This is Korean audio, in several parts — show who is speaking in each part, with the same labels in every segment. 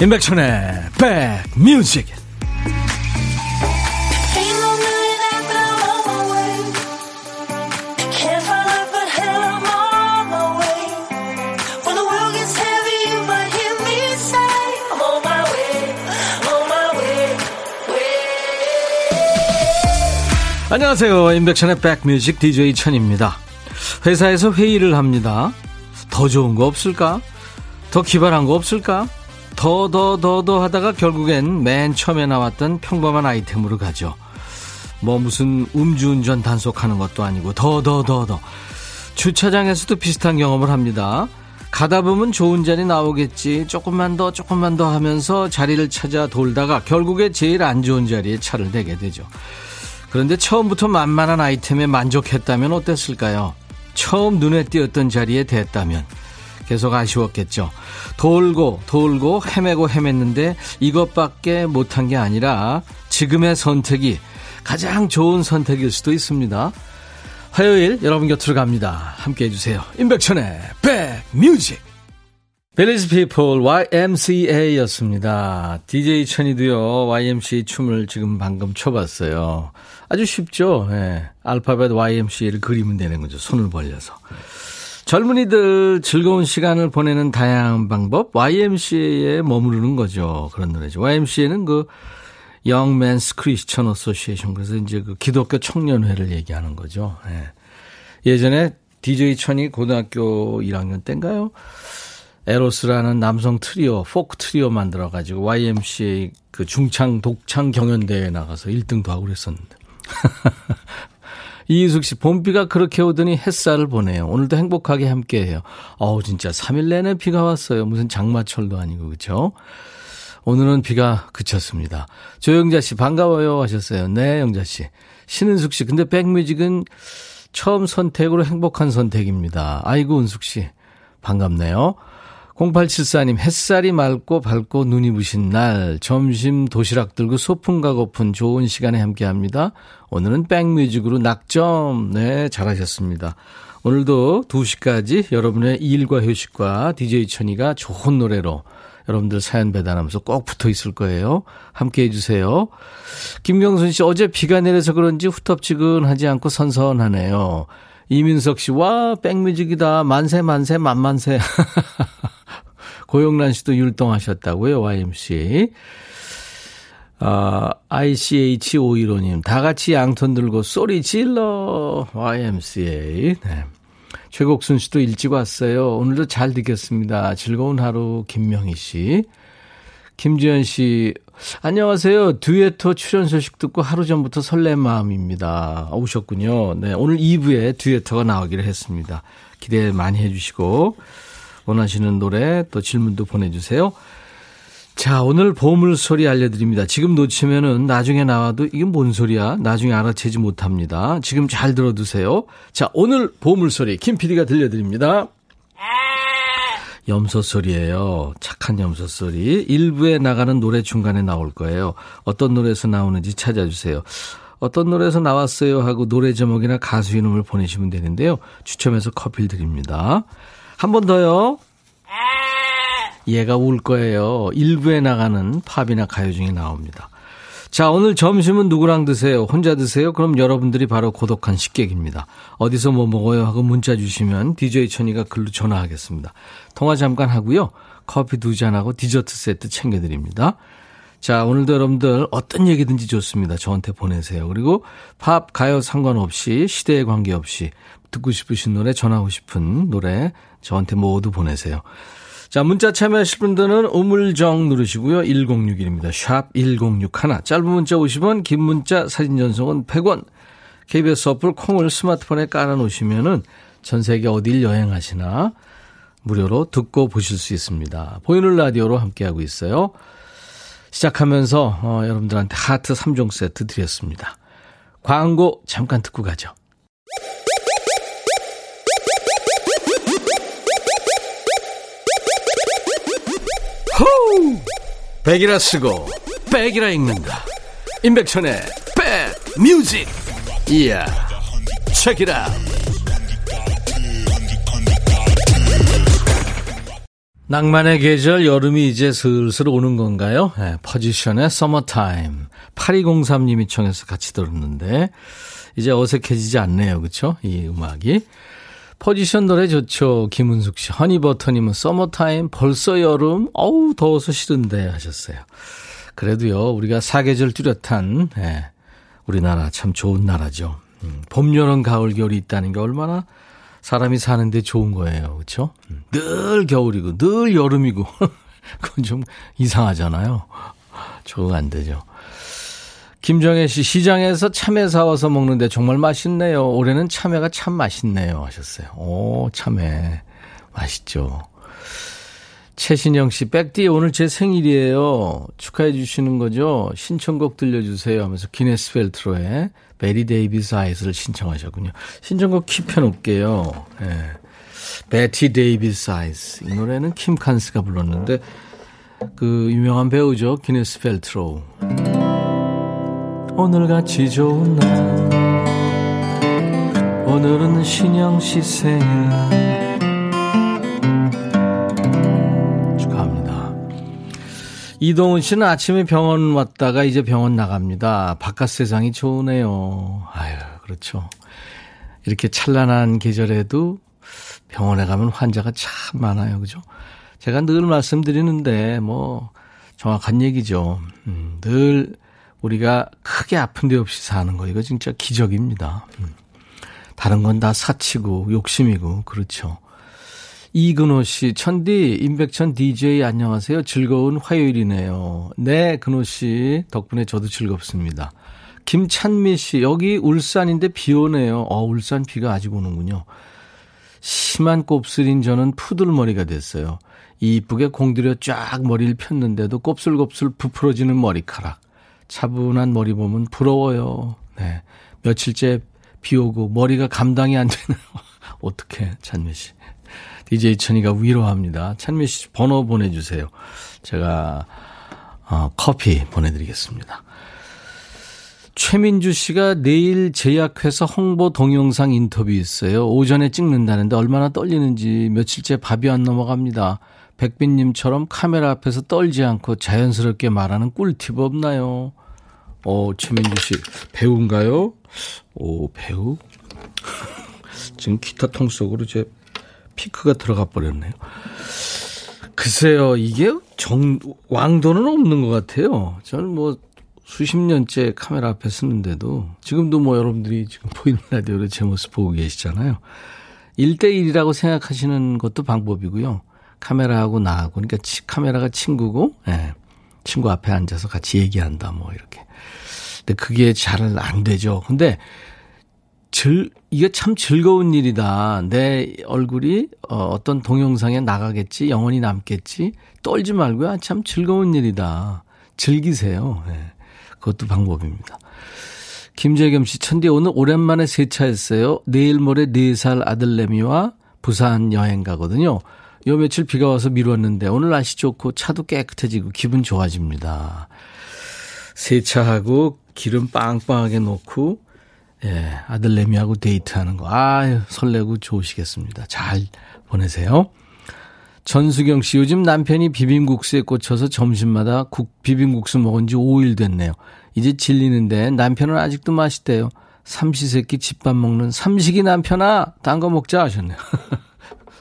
Speaker 1: 임백천의 백뮤직 안녕하세요 임백천의 백뮤직 DJ 천입니다 회사에서 회의를 합니다 더 좋은 거 없을까? 더 기발한 거 없을까? 더, 더, 더, 더 하다가 결국엔 맨 처음에 나왔던 평범한 아이템으로 가죠. 뭐 무슨 음주운전 단속하는 것도 아니고 더, 더, 더, 더. 주차장에서도 비슷한 경험을 합니다. 가다 보면 좋은 자리 나오겠지. 조금만 더, 조금만 더 하면서 자리를 찾아 돌다가 결국에 제일 안 좋은 자리에 차를 대게 되죠. 그런데 처음부터 만만한 아이템에 만족했다면 어땠을까요? 처음 눈에 띄었던 자리에 됐다면 계속 아쉬웠겠죠. 돌고 돌고 헤매고 헤맸는데 이것밖에 못한 게 아니라 지금의 선택이 가장 좋은 선택일 수도 있습니다. 화요일 여러분 곁으로 갑니다. 함께 해주세요. 임백천의 백뮤직 벨리스 피플 YMCA였습니다. DJ 천이도요. YMCA 춤을 지금 방금 춰봤어요. 아주 쉽죠. 네. 알파벳 YMCA를 그리면 되는 거죠. 손을 벌려서. 젊은이들 즐거운 시간을 보내는 다양한 방법 YMCA에 머무르는 거죠. 그런 노래죠. YMCA는 그 Young Men's Christian Association 그래서 이제 그 기독교 청년회를 얘기하는 거죠. 예. 예전에 DJ 천이 고등학교 1학년 때인가요? 에로스라는 남성 트리오, 포크 트리오 만들어 가지고 YMCA 그 중창 독창 경연 대회에 나가서 1등도 하고 그랬었는데. 이희숙 씨, 봄비가 그렇게 오더니 햇살을 보내요. 오늘도 행복하게 함께 해요. 어우, 진짜 3일 내내 비가 왔어요. 무슨 장마철도 아니고, 그쵸? 오늘은 비가 그쳤습니다. 조영자 씨, 반가워요 하셨어요. 네, 영자 씨. 신은숙 씨, 근데 백뮤직은 처음 선택으로 행복한 선택입니다. 아이고, 은숙 씨. 반갑네요. 0874님, 햇살이 맑고 밝고 눈이 부신 날, 점심 도시락 들고 소풍 가고픈 좋은 시간에 함께 합니다. 오늘은 백뮤직으로 낙점. 네, 잘하셨습니다. 오늘도 2시까지 여러분의 일과 휴식과 DJ 천이가 좋은 노래로 여러분들 사연 배달하면서 꼭 붙어 있을 거예요. 함께 해주세요. 김경순 씨, 어제 비가 내려서 그런지 후텁지근하지 않고 선선하네요. 이민석 씨, 와, 백뮤직이다. 만세, 만세, 만만세. 고영란 씨도 율동하셨다고요, YMC. 아, ICH515님, 다 같이 양손 들고 소리 질러, YMCA. 네. 최곡순 씨도 일찍 왔어요. 오늘도 잘 듣겠습니다. 즐거운 하루, 김명희 씨. 김지현 씨, 안녕하세요. 듀에토 출연 소식 듣고 하루 전부터 설렘 마음입니다. 오셨군요. 네, 오늘 2부에 듀에토가 나오기로 했습니다. 기대 많이 해주시고. 원하시는 노래 또 질문도 보내주세요. 자, 오늘 보물소리 알려드립니다. 지금 놓치면은 나중에 나와도 이게 뭔 소리야? 나중에 알아채지 못합니다. 지금 잘 들어두세요. 자, 오늘 보물소리 김 PD가 들려드립니다. 염소 소리예요. 착한 염소 소리. 일부에 나가는 노래 중간에 나올 거예요. 어떤 노래에서 나오는지 찾아주세요. 어떤 노래에서 나왔어요 하고 노래 제목이나 가수 이름을 보내시면 되는데요. 추첨해서 커피를 드립니다. 한 번 더요. 얘가 울 거예요. 일부에 나가는 팝이나 가요 중에 나옵니다. 자, 오늘 점심은 누구랑 드세요? 혼자 드세요? 그럼 여러분들이 바로 고독한 식객입니다. 어디서 뭐 먹어요? 하고 문자 주시면 DJ 천이가 글로 전화하겠습니다. 통화 잠깐 하고요. 커피 두 잔하고 디저트 세트 챙겨드립니다. 자, 오늘도 여러분들 어떤 얘기든지 좋습니다. 저한테 보내세요. 그리고 팝, 가요 상관없이 시대에 관계없이 듣고 싶으신 노래, 전하고 싶은 노래 저한테 모두 보내세요. 자, 문자 참여하실 분들은 우물정 누르시고요. 1061입니다. 샵 1061. 짧은 문자 50원, 긴 문자 사진 전송은 100원. KBS 어플 콩을 스마트폰에 깔아놓으시면은 전 세계 어딜 여행하시나 무료로 듣고 보실 수 있습니다. 보이는 라디오로 함께하고 있어요. 시작하면서 어, 여러분들한테 하트 3종 세트 드렸습니다. 광고 잠깐 듣고 가죠. 백이라 쓰고 백이라 읽는다. 임백천의 백 뮤직. 이야. 책이라. 낭만의 계절 여름이 이제 슬슬 오는 건가요? 네, 포지션의 서머타임. 8203님이 청해서 같이 들었는데 이제 어색해지지 않네요. 그렇죠? 이 음악이. 포지션 노래 좋죠. 김은숙 씨. 허니버터님은 서머타임 벌써 여름 어우 더워서 싫은데 하셨어요. 그래도요 우리가 사계절 뚜렷한 네, 우리나라 참 좋은 나라죠. 음, 봄, 여름, 가을, 겨울이 있다는 게 얼마나 사람이 사는데 좋은 거예요. 그렇죠? 늘 겨울이고 늘 여름이고 그건 좀 이상하잖아요. 적응 안 되죠. 김정혜 씨 시장에서 참외 사와서 먹는데 정말 맛있네요. 올해는 참외가 참 맛있네요 하셨어요. 오 참외 맛있죠. 최신영 씨, 백디 오늘 제 생일이에요. 축하해 주시는 거죠? 신청곡 들려주세요 하면서 기네스 펠트로의 Bette Davis Eyes를 신청하셨군요. 신청곡 keep해놓을게요. 예. Bette Davis Eyes. 이 노래는 킴 칸스가 불렀는데, 그, 유명한 배우죠. 기네스 펠트로. 오늘같이 좋은 날. 오늘은 신영 씨 생일. 이동훈 씨는 아침에 병원 왔다가 이제 병원 나갑니다. 바깥 세상이 좋으네요. 아유, 그렇죠. 이렇게 찬란한 계절에도 병원에 가면 환자가 참 많아요. 그죠? 제가 늘 말씀드리는데, 뭐, 정확한 얘기죠. 음, 늘 우리가 크게 아픈 데 없이 사는 거, 이거 진짜 기적입니다. 음. 다른 건 다 사치고 욕심이고, 그렇죠. 이근호 씨, 천디, 임백천 DJ 안녕하세요. 즐거운 화요일이네요. 네, 근호 씨, 덕분에 저도 즐겁습니다. 김찬미 씨, 여기 울산인데 비 오네요. 어, 울산 비가 아직 오는군요. 심한 곱슬인 저는 푸들머리가 됐어요. 이쁘게 공들여 쫙 머리를 폈는데도 곱슬곱슬 부풀어지는 머리카락. 차분한 머리 보면 부러워요. 네. 며칠째 비 오고 머리가 감당이 안 되네요. 어떻게, 찬미 씨. DJ 천이가 위로합니다. 찬미 씨 번호 보내주세요. 제가 어, 커피 보내드리겠습니다. 최민주 씨가 내일 제약회사 홍보 동영상 인터뷰 있어요. 오전에 찍는다는데 얼마나 떨리는지 며칠째 밥이 안 넘어갑니다. 백빈님처럼 카메라 앞에서 떨지 않고 자연스럽게 말하는 꿀팁 없나요? 어, 최민주 씨, 배우인가요? 오, 배우? 지금 기타 통 속으로 제 피크가 들어가 버렸네요. 글쎄요, 이게 정, 왕도는 없는 것 같아요. 저는 뭐 수십 년째 카메라 앞에 쓰는데도 지금도 뭐 여러분들이 지금 보이는 라디오로 제 모습 보고 계시잖아요. 1대1이라고 생각하시는 것도 방법이고요. 카메라하고 나하고, 그러니까 카메라가 친구고, 예, 친구 앞에 앉아서 같이 얘기한다, 뭐, 이렇게. 근데 그게 잘 안 되죠. 근데 즐, 이게 참 즐거운 일이다. 내 얼굴이 어, 어떤 동영상에 나가겠지, 영원히 남겠지. 떨지 말고요. 아, 참 즐거운 일이다. 즐기세요. 네. 그것도 방법입니다. 김재겸 씨, 천디 오늘 오랜만에 세차했어요. 내일 모레 4살 아들내미와 부산 여행 가거든요. 요 며칠 비가 와서 미뤘는데 오늘 날씨 좋고 차도 깨끗해지고 기분 좋아집니다. 세차하고 기름 빵빵하게 놓고 예, 아들내미하고 데이트하는 거. 아유, 설레고 좋으시겠습니다. 잘 보내세요. 전수경 씨, 요즘 남편이 비빔국수에 꽂혀서 점심마다 국, 비빔국수 먹은 지 5일 됐네요. 이제 질리는데 남편은 아직도 맛있대요. 삼시세끼 집밥 먹는 삼식이 남편아, 딴 거 먹자 하셨네요.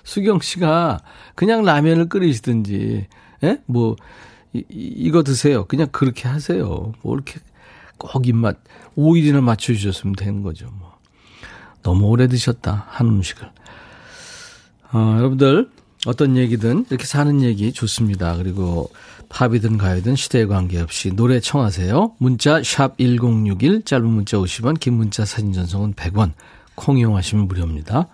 Speaker 1: 수경 씨가 그냥 라면을 끓이시든지, 예? 뭐, 이, 이거 드세요. 그냥 그렇게 하세요. 뭐 이렇게 꼭 입맛 5일이나 맞춰주셨으면 되는 거죠. 뭐. 너무 오래 드셨다. 한 음식을. 어, 여러분들 어떤 얘기든 이렇게 사는 얘기 좋습니다. 그리고 팝이든 가요든 시대에 관계없이 노래 청하세요. 문자 샵1061 짧은 문자 50원 긴 문자 사진 전송은 100원 콩 이용하시면 무료입니다.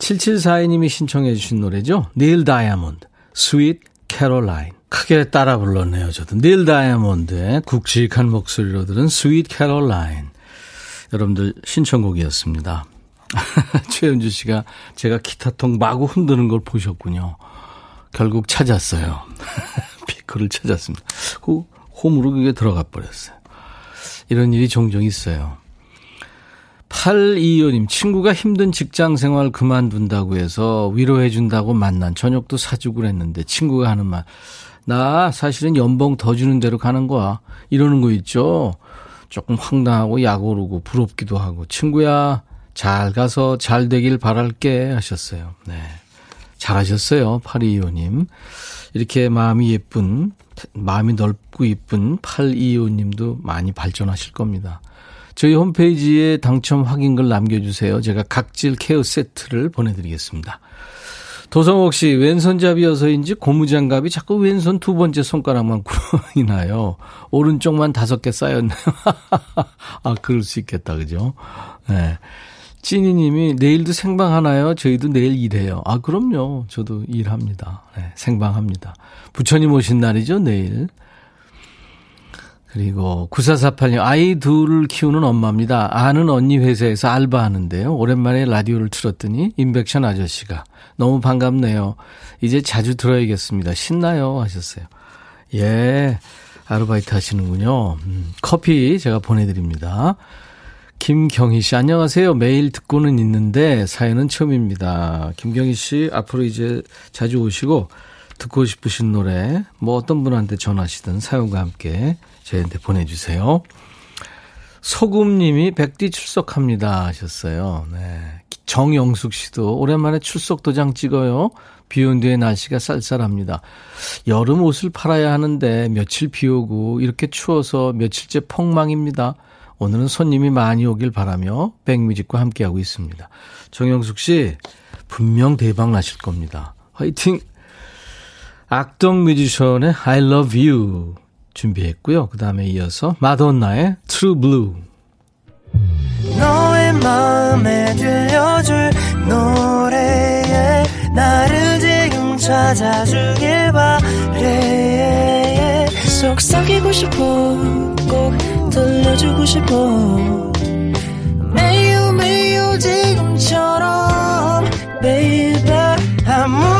Speaker 1: 7742님이 신청해 주신 노래죠. 닐 다이아몬드 Sweet Caroline 크게 따라 불렀네요. 저도 닐 다이아몬드의 굵직한 목소리로 들은 Sweet Caroline. 여러분들 신청곡이었습니다. 최은주 씨가 제가 기타통 마구 흔드는 걸 보셨군요. 결국 찾았어요. 피크를 찾았습니다. 그 홈으로 그게 들어가 버렸어요. 이런 일이 종종 있어요. 825님, 친구가 힘든 직장 생활 그만둔다고 해서 위로해준다고 만난 저녁도 사주고 그랬는데 친구가 하는 말. 나 사실은 연봉 더 주는 대로 가는 거야. 이러는 거 있죠? 조금 황당하고 약 오르고 부럽기도 하고. 친구야, 잘 가서 잘 되길 바랄게 하셨어요. 네. 잘하셨어요. 8225님. 이렇게 마음이 예쁜, 마음이 넓고 예쁜 825님도 많이 발전하실 겁니다. 저희 홈페이지에 당첨 확인글 남겨주세요. 제가 각질 케어 세트를 보내드리겠습니다. 도성옥 씨, 왼손잡이여서인지 고무장갑이 자꾸 왼손 두 번째 손가락만 구멍이 나요. 오른쪽만 다섯 개 쌓였네요. 아, 그럴 수 있겠다, 그죠? 네. 찐이님이 내일도 생방 하나요? 저희도 내일 일해요. 아, 그럼요. 저도 일합니다. 네, 생방합니다. 부처님 오신 날이죠, 내일. 그리고 9448님, 아이 둘을 키우는 엄마입니다. 아는 언니 회사에서 알바하는데요. 오랜만에 라디오를 틀었더니 인백션 아저씨가 너무 반갑네요. 이제 자주 들어야겠습니다. 신나요? 하셨어요. 예, 아르바이트 하시는군요. 음, 커피 제가 보내드립니다. 김경희 씨, 안녕하세요. 매일 듣고는 있는데 사연은 처음입니다. 김경희 씨, 앞으로 이제 자주 오시고 듣고 싶으신 노래, 뭐 어떤 분한테 전하시든 사연과 함께 저희한테 보내주세요. 소금님이 백디 출석합니다 하셨어요. 네. 정영숙 씨도 오랜만에 출석 도장 찍어요. 비 온 뒤에 날씨가 쌀쌀합니다. 여름 옷을 팔아야 하는데 며칠 비 오고 이렇게 추워서 며칠째 폭망입니다. 오늘은 손님이 많이 오길 바라며 백뮤직과 함께하고 있습니다. 정영숙 씨, 분명 대박 나실 겁니다. 화이팅! 악동 뮤지션의 I love you 준비했고요. 그 다음에 이어서 마돈나의 True Blue. 너의 마음에 들려줄 노래에 나를 지금 찾아주길 바래 속삭이고 싶어 꼭 들려주고 싶어 매우 매우 지금처럼 baby 아무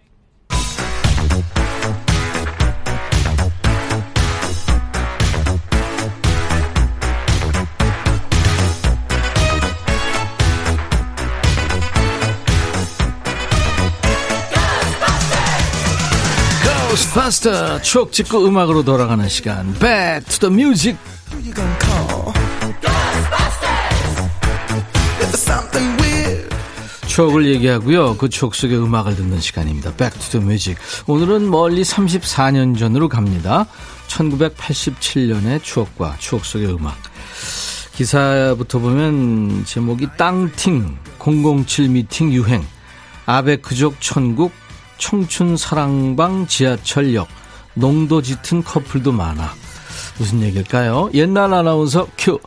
Speaker 1: 고스파스터 추억 찍고 음악으로 돌아가는 시간 Back to the Music 추억을 얘기하고요. 그 추억 속의 음악을 듣는 시간입니다. Back to the Music. 오늘은 멀리 34년 전으로 갑니다. 1987년의 추억과 추억 속의 음악. 기사부터 보면 제목이 땅팅 007 미팅 유행 아베크족 천국 청춘 사랑방 지하철역 농도 짙은 커플도 많아. 무슨 얘기일까요? 옛날 아나운서 큐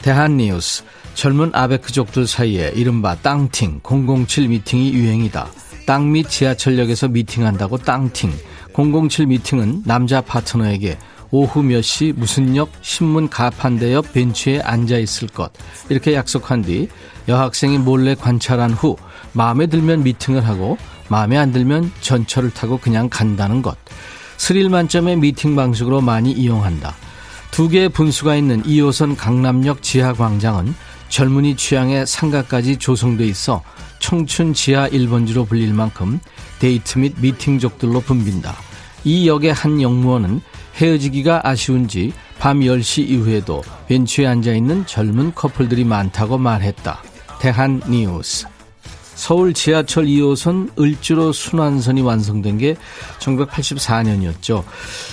Speaker 1: 대한뉴스 젊은 아베크족들 사이에 이른바 땅팅 007 미팅이 유행이다. 땅및 지하철역에서 미팅한다고 땅팅 007 미팅은 남자 파트너에게 오후 몇 시 무슨 역 신문 가판대 옆 벤치에 앉아 있을 것 이렇게 약속한 뒤 여학생이 몰래 관찰한 후 마음에 들면 미팅을 하고 마음에 안 들면 전철을 타고 그냥 간다는 것. 스릴 만점의 미팅 방식으로 많이 이용한다. 두 개의 분수가 있는 2호선 강남역 지하 광장은 젊은이 취향의 상가까지 조성돼 있어 청춘 지하 1번지로 불릴 만큼 데이트 및 미팅족들로 붐빈다. 이 역의 한 영무원은 헤어지기가 아쉬운지 밤 10시 이후에도 벤치에 앉아 있는 젊은 커플들이 많다고 말했다. 대한 뉴스. 서울 지하철 2호선 을지로 순환선이 완성된 게 1984년이었죠.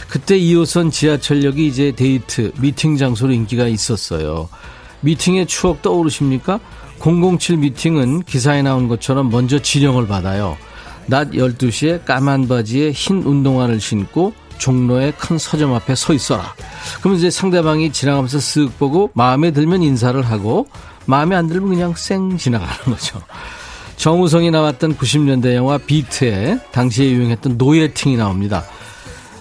Speaker 1: 그때 2호선 지하철역이 이제 데이트, 미팅 장소로 인기가 있었어요. 미팅의 추억 떠오르십니까? 007 미팅은 기사에 나온 것처럼 먼저 지령을 받아요. 낮 12시에 까만 바지에 흰 운동화를 신고 종로의 큰 서점 앞에 서 있어라. 그러면 이제 상대방이 지나가면서 쓱 보고 마음에 들면 인사를 하고 마음에 안 들면 그냥 쌩 지나가는 거죠. 정우성이 나왔던 90년대 영화 비트에 당시에 유행했던 노예팅이 나옵니다.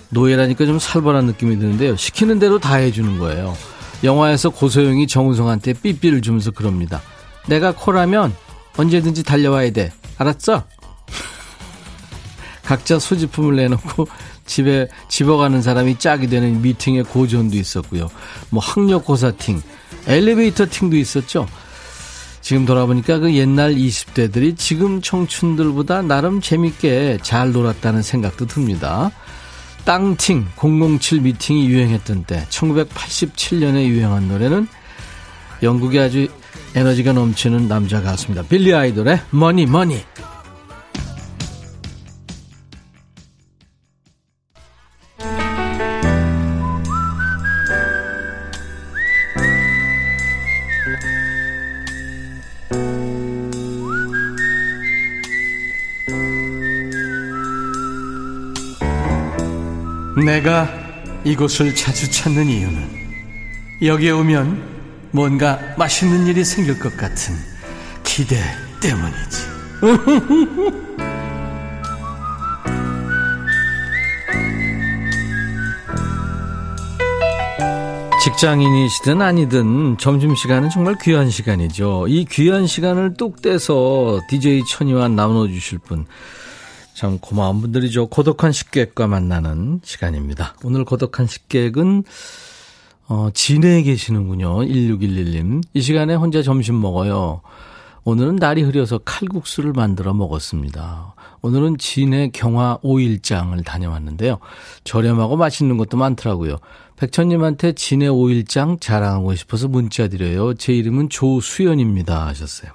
Speaker 1: 노예라니까 좀 살벌한 느낌이 드는데요. 시키는 대로 다 해주는 거예요. 영화에서 고소영이 정우성한테 삐삐를 주면서 그럽니다. 내가 코라면 언제든지 달려와야 돼. 알았어? 각자 소지품을 내놓고 집에 집어가는 사람이 짝이 되는 미팅의 고전도 있었고요. 뭐 학력고사팅, 엘리베이터 팅도 있었죠. 지금 돌아보니까 그 옛날 20대들이 지금 청춘들보다 나름 재밌게 잘 놀았다는 생각도 듭니다. 땅팅 007 미팅이 유행했던 때 1987년에 유행한 노래는 영국의 아주 에너지가 넘치는 남자 가수입니다. 빌리 아이돌의 Mony Mony 내가 이곳을 자주 찾는 이유는 여기에 오면 뭔가 맛있는 일이 생길 것 같은 기대 때문이지. 직장인이시든 아니든 점심시간은 정말 귀한 시간이죠. 이 귀한 시간을 뚝 떼서 DJ 천이와 나눠주실 분. 참 고마운 분들이죠. 고독한 식객과 만나는 시간입니다. 오늘 고독한 식객은 어, 진해에 계시는군요. 1611님. 이 시간에 혼자 점심 먹어요. 오늘은 날이 흐려서 칼국수를 만들어 먹었습니다. 오늘은 진해 경화 5일장을 다녀왔는데요. 저렴하고 맛있는 것도 많더라고요. 백천님한테 진해 5일장 자랑하고 싶어서 문자 드려요. 제 이름은 조수연입니다. 하셨어요.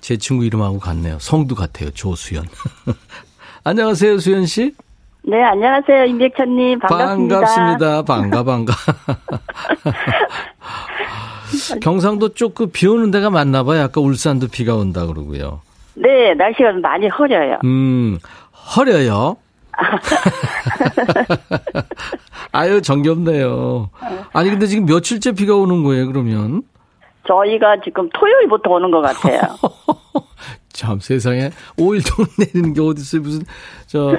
Speaker 1: 제 친구 이름하고 같네요. 성도 같아요. 조수연. 안녕하세요, 수연 씨.
Speaker 2: 네, 안녕하세요, 임백천님. 반갑습니다.
Speaker 1: 반갑습니다. 반가, 반가. 경상도 쪽 그 비 오는 데가 많나 봐요. 아까 울산도 비가 온다 그러고요.
Speaker 2: 네, 날씨가 많이 흐려요.
Speaker 1: 음, 허려요? 아유, 정겹네요. 아니, 근데 지금 며칠째 비가 오는 거예요, 그러면?
Speaker 2: 저희가 지금 토요일부터 오는 것 같아요.
Speaker 1: 참 세상에 5일 동안 내리는 게 어딨어요 무슨 저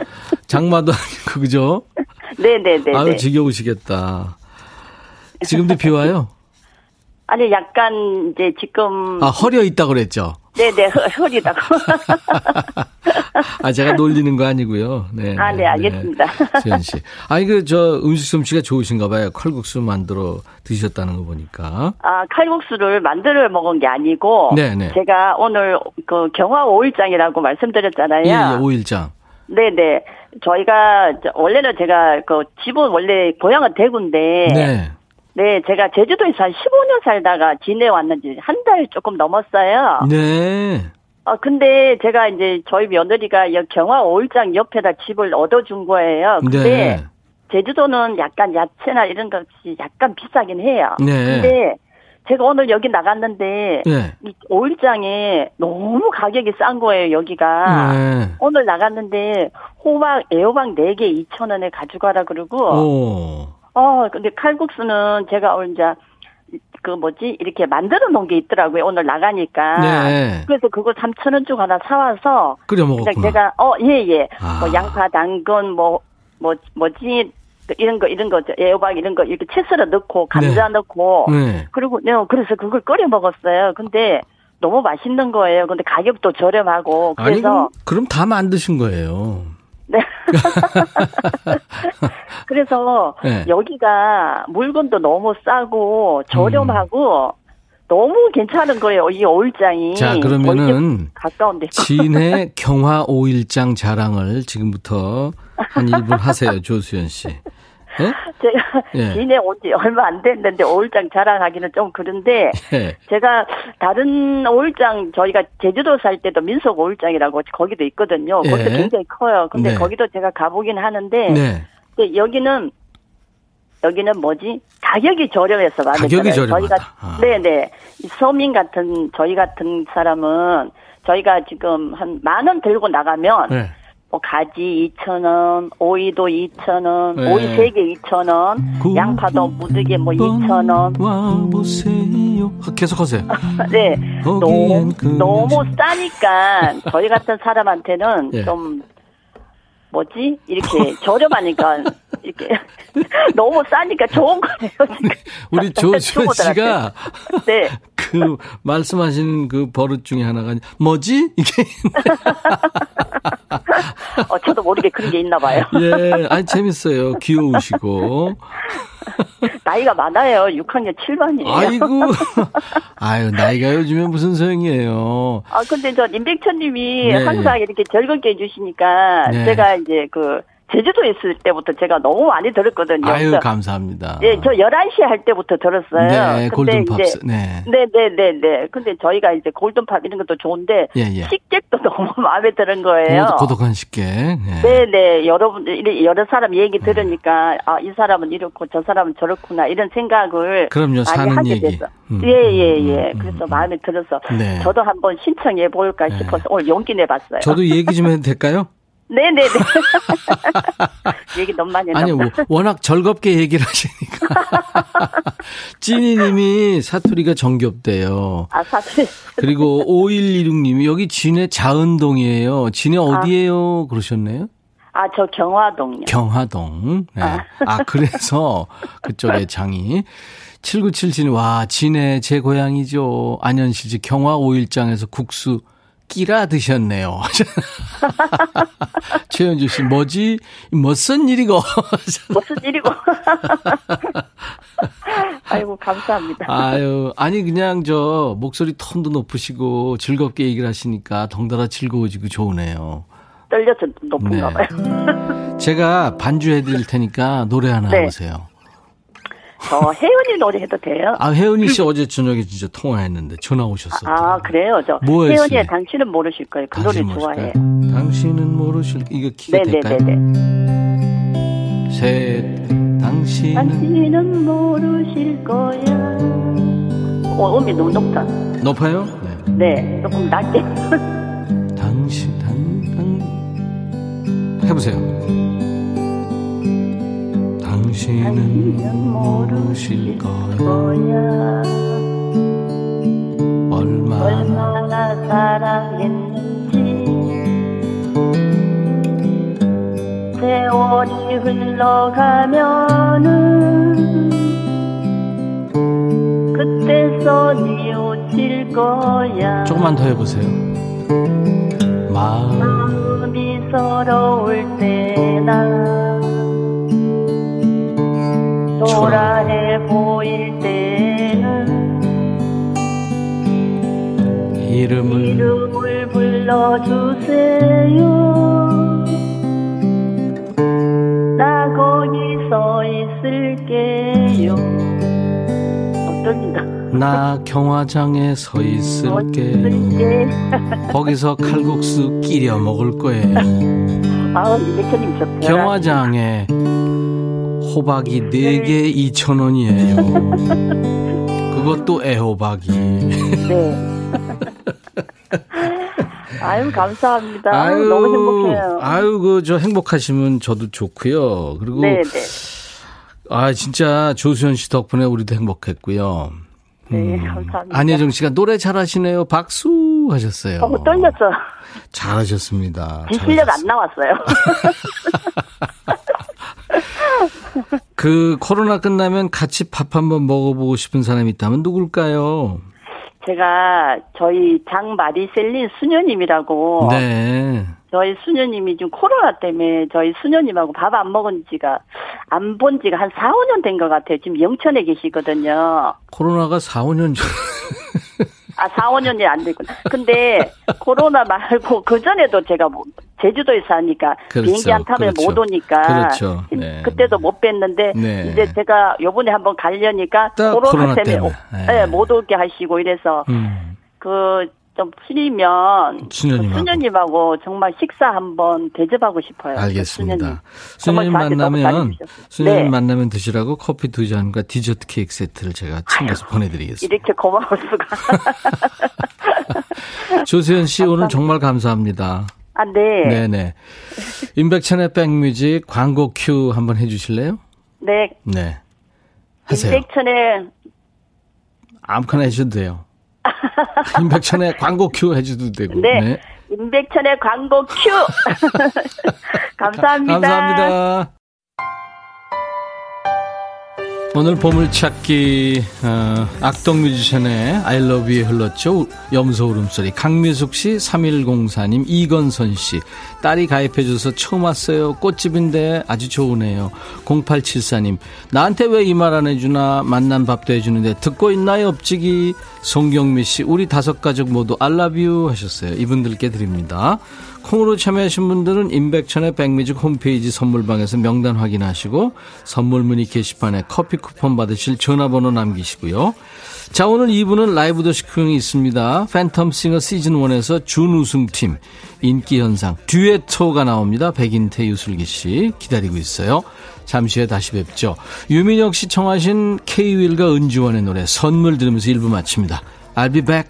Speaker 1: 장마도 아니고 그죠?
Speaker 2: 네네네.
Speaker 1: 아유 지겨우시겠다. 지금도 비 와요?
Speaker 2: 아니 약간 이제 지금
Speaker 1: 아 허려 있다 그랬죠?
Speaker 2: 네네 허리다고.
Speaker 1: 아 제가 놀리는 거 아니고요. 네.
Speaker 2: 아네 네, 알겠습니다.
Speaker 1: 네. 수현 씨. 아니 그 저 음식 솜씨가 좋으신가 봐요. 칼국수 만들어 드셨다는 거 보니까.
Speaker 2: 아 칼국수를 만들어 먹은 게 아니고. 네네. 제가 오늘 그 경화 5일장이라고 말씀드렸잖아요.
Speaker 1: 예, 예 5일장.
Speaker 2: 네네. 저희가 원래는 제가 그 집은 원래 고향은 대구인데. 네. 네, 제가 제주도에서 한 15년 살다가 지내 왔는지 한 달 조금 넘었어요.
Speaker 1: 네.
Speaker 2: 아, 근데 제가 이제 저희 며느리가 경화 오일장 옆에다 집을 얻어준 거예요. 근데 네. 제주도는 약간 야채나 이런 것이 약간 비싸긴 해요. 네. 근데 제가 오늘 여기 나갔는데 네. 이 오일장에 너무 가격이 싼 거예요, 여기가. 네. 오늘 나갔는데 호박, 애호박 4개 2,000원에 가져가라 그러고 오. 어, 근데 칼국수는 제가 오늘 이제 그 뭐지 이렇게 만들어 놓은 게 있더라고요 오늘 나가니까 네. 그래서 그거 3천 원 주고 하나 사와서
Speaker 1: 끓여 먹었구나
Speaker 2: 제가 어 예예 예. 아. 뭐 양파 당근 뭐뭐 뭐, 뭐지 이런 거 이런 거 애호박 이런 거 이렇게 채썰어 넣고 감자 네. 넣고 네. 그리고 네 그래서 그걸 끓여 먹었어요 근데 너무 맛있는 거예요 근데 가격도 저렴하고 그래서 아니, 그럼
Speaker 1: 다 만드신 거예요 네.
Speaker 2: 그래서 네. 여기가 물건도 너무 싸고 저렴하고 음. 너무 괜찮은 거예요. 이 오일장이.
Speaker 1: 자, 그러면은 가까운데. 진해 경화 오일장 자랑을 지금부터 한 1분 하세요. 조수연 씨.
Speaker 2: 네? 제가 예. 진해 온지 얼마 안 됐는데 오일장 자랑하기는 좀 그런데 예. 제가 다른 오일장 저희가 제주도 살 때도 민속 오일장이라고 거기도 있거든요. 그것도 예. 굉장히 커요. 근데 네. 거기도 제가 가보긴 하는데 네. 근데 여기는 여기는 뭐지 가격이 저렴해서
Speaker 1: 많은 가격이 저렴하다.
Speaker 2: 저희가 아. 네네 서민 같은 저희 같은 사람은 저희가 지금 한 만 원 들고 나가면 네. 뭐 가지 2,000원, 오이도 2,000원, 네. 오이 3개 2,000원, 양파도 무지개 뭐 2,000원. 와보세요.
Speaker 1: 아, 계속하세요.
Speaker 2: 네. 너무, 너무 싸니까 저희 같은 사람한테는 예. 좀 뭐지? 이렇게 저렴하니까 이렇게 너무 싸니까 좋은 거예요. 지금.
Speaker 1: 우리 조수현 씨가 네. 그 말씀하신 그 버릇 중에 하나가 뭐지? 이게
Speaker 2: 어, 저도 모르게 그런 게 있나 봐요.
Speaker 1: 예, 아니 재밌어요. 귀여우시고.
Speaker 2: 나이가 많아요. 6학년 7반이에요.
Speaker 1: 아이고. 아유, 나이가 요즘에 무슨 소용이에요.
Speaker 2: 아, 근데 저 임백천 님이 네. 항상 이렇게 즐겁게 해주시니까 네. 제가 이제 그 제주도에 있을 때부터 제가 너무 많이 들었거든요.
Speaker 1: 아유, 감사합니다.
Speaker 2: 예, 저 11시에 할 때부터 들었어요.
Speaker 1: 네, 골든팝스. 네.
Speaker 2: 네, 네, 네, 네. 근데 저희가 이제 골든팝 이런 것도 좋은데 예, 예. 식객도 너무 마음에 드는 거예요.
Speaker 1: 고독, 한 식객.
Speaker 2: 네. 네, 네. 여러분 여러 사람 얘기 네. 들으니까 아, 이 사람은 이렇고 저 사람은 저렇구나 이런 생각을
Speaker 1: 그럼요, 많이 하게 얘기. 됐어.
Speaker 2: 음, 예, 예, 음, 예. 음, 그래서 음. 마음에 들어서 네. 저도 한번 신청해 볼까 네. 싶어서 오늘 용기 내 봤어요.
Speaker 1: 저도 얘기 좀 해도 될까요?
Speaker 2: 네네네. 얘기 너무 많이 했나
Speaker 1: 아니, 워낙 즐겁게 얘기를 하시니까. 찐이님이 사투리가 정겹대요.
Speaker 2: 아, 사투리.
Speaker 1: 그리고 5116님이 여기 진해 자은동이에요. 진해 아. 어디에요? 아. 그러셨네요.
Speaker 2: 아, 저 경화동요.
Speaker 1: 경화동. 네. 아. 아, 그래서 그쪽에 장이. 7977님, 와, 진해 제 고향이죠. 안현실지 경화 5일장에서 국수 끼라 드셨네요. 최현주 씨, 뭐지? 멋쓴 일이고.
Speaker 2: 멋쓴 일이고. 아이고, 감사합니다.
Speaker 1: 아유, 아니, 그냥 저, 목소리 톤도 높으시고 즐겁게 얘기를 하시니까 덩달아 즐거워지고 좋으네요.
Speaker 2: 떨려서 높은가 네. 봐요.
Speaker 1: 제가 반주해 드릴 테니까 노래 하나 네. 해보세요.
Speaker 2: 저 혜은이 노래 해도 돼요?
Speaker 1: 아, 혜은이 씨 어제 저녁에 진짜 통화했는데 전화 오셨어요.
Speaker 2: 아, 그래요? 저 뭐 혜은이의 당신은 모르실 거예요. 그 노래 좋아해.
Speaker 1: 당신은 모르실 이거 키가 네네네네. 될까요? 셋 당신은
Speaker 2: 당신은 모르실 거야. 어, 음이 너무 높다.
Speaker 1: 높아요?
Speaker 2: 네. 네, 조금 낮게.
Speaker 1: 당신 당, 당 해보세요. 당신은 모르실 거야. 얼마나,
Speaker 2: 사랑했는지. 세월이 흘러가면은 그때서 뉘우칠 거야.
Speaker 1: 조금만 더 해보세요. 마음.
Speaker 2: 마음이 서러울 때나 초라해 보일 때는
Speaker 1: 이름을,
Speaker 2: 이름을 불러주세요. 나 거기 서 있을게요.
Speaker 1: 나 경화장에 서 있을게 거기서 칼국수 끼려 먹을 거예요.
Speaker 2: 아우
Speaker 1: 경화장에 호박이 4개 2,000원이에요. 그것도 애호박이. 네.
Speaker 2: 아유, 감사합니다. 아유, 너무 행복해요.
Speaker 1: 아유, 그, 저 행복하시면 저도 좋고요. 그리고. 네, 네. 아, 진짜 조수현 씨 덕분에 우리도 행복했고요.
Speaker 2: 네, 음. 감사합니다.
Speaker 1: 안혜정 씨가 노래 잘하시네요. 박수 하셨어요.
Speaker 2: 너무 떨렸어.
Speaker 1: 잘하셨습니다.
Speaker 2: 제 실력 안 나왔어요.
Speaker 1: 그 코로나 끝나면 같이 밥 한번 먹어보고 싶은 사람이 있다면 누굴까요?
Speaker 2: 제가 저희 장마리 셀린 수녀님이라고.
Speaker 1: 네.
Speaker 2: 저희 수녀님이 지금 코로나 때문에 저희 수녀님하고 밥 안 먹은 지가 안 본 지가 한 4, 5년 된 것 같아요. 지금 영천에 계시거든요.
Speaker 1: 코로나가 4, 5년 전.
Speaker 2: 아, 4, 5년이 안 됐구나. 근데 코로나 말고 그 전에도 제가 뭐 제주도에 사니까 그렇죠, 비행기 안 타면 그렇죠. 못 오니까
Speaker 1: 그렇죠. 네.
Speaker 2: 그때도 못 뵀는데 네. 이제 제가 요번에 한번 가려니까 코로나, 코로나, 때문에, 때문에. 네. 네, 못 오게 하시고 이래서 음. 그 좀 풀리면 수녀님하고. 수녀님하고 정말 식사 한번 대접하고 싶어요. 그
Speaker 1: 알겠습니다. 수녀님, 만나면 수녀님 네. 만나면 드시라고 커피 두 잔과 디저트 케이크 세트를 제가 챙겨서 아유, 보내드리겠습니다.
Speaker 2: 이렇게 고마울 수가.
Speaker 1: 조수현 씨 오늘 정말 감사합니다.
Speaker 2: 아, 네.
Speaker 1: 네네. 임백천의 백뮤직 광고 큐 한번 해주실래요?
Speaker 2: 네.
Speaker 1: 네. 하세요.
Speaker 2: 임백천의
Speaker 1: 아무거나 해주셔도 돼요. 임백천의 광고 큐 해줘도 되고.
Speaker 2: 네. 네. 임백천의 광고 큐. 감사합니다.
Speaker 1: 감사합니다. 오늘 보물찾기 어, 악동 뮤지션의 I Love You 흘렀죠. 염소 울음소리 강미숙 씨, 3104님, 이건선 씨. 딸이 가입해 줘서 처음 왔어요. 꽃집인데 아주 좋으네요. 0874님 나한테 왜 이 말 안 해주나 만난 밥도 해주는데 듣고 있나요 업직이 송경미 씨 우리 다섯 가족 모두 I Love You 하셨어요. 이분들께 드립니다. 콩으로 참여하신 분들은 임백천의 백뮤직 홈페이지 선물방에서 명단 확인하시고 선물 문의 게시판에 커피 쿠폰 받으실 전화번호 남기시고요. 자 오늘 2부는 라이브 도시 구경이 있습니다. 팬텀 싱어 시즌1에서 준우승팀 인기현상 듀에토가 나옵니다. 백인태 유슬기 씨 기다리고 있어요. 잠시 후에 다시 뵙죠. 유민혁 씨 청하신 K-윌과 은지원의 노래 선물 들으면서 1부 마칩니다. I'll be back.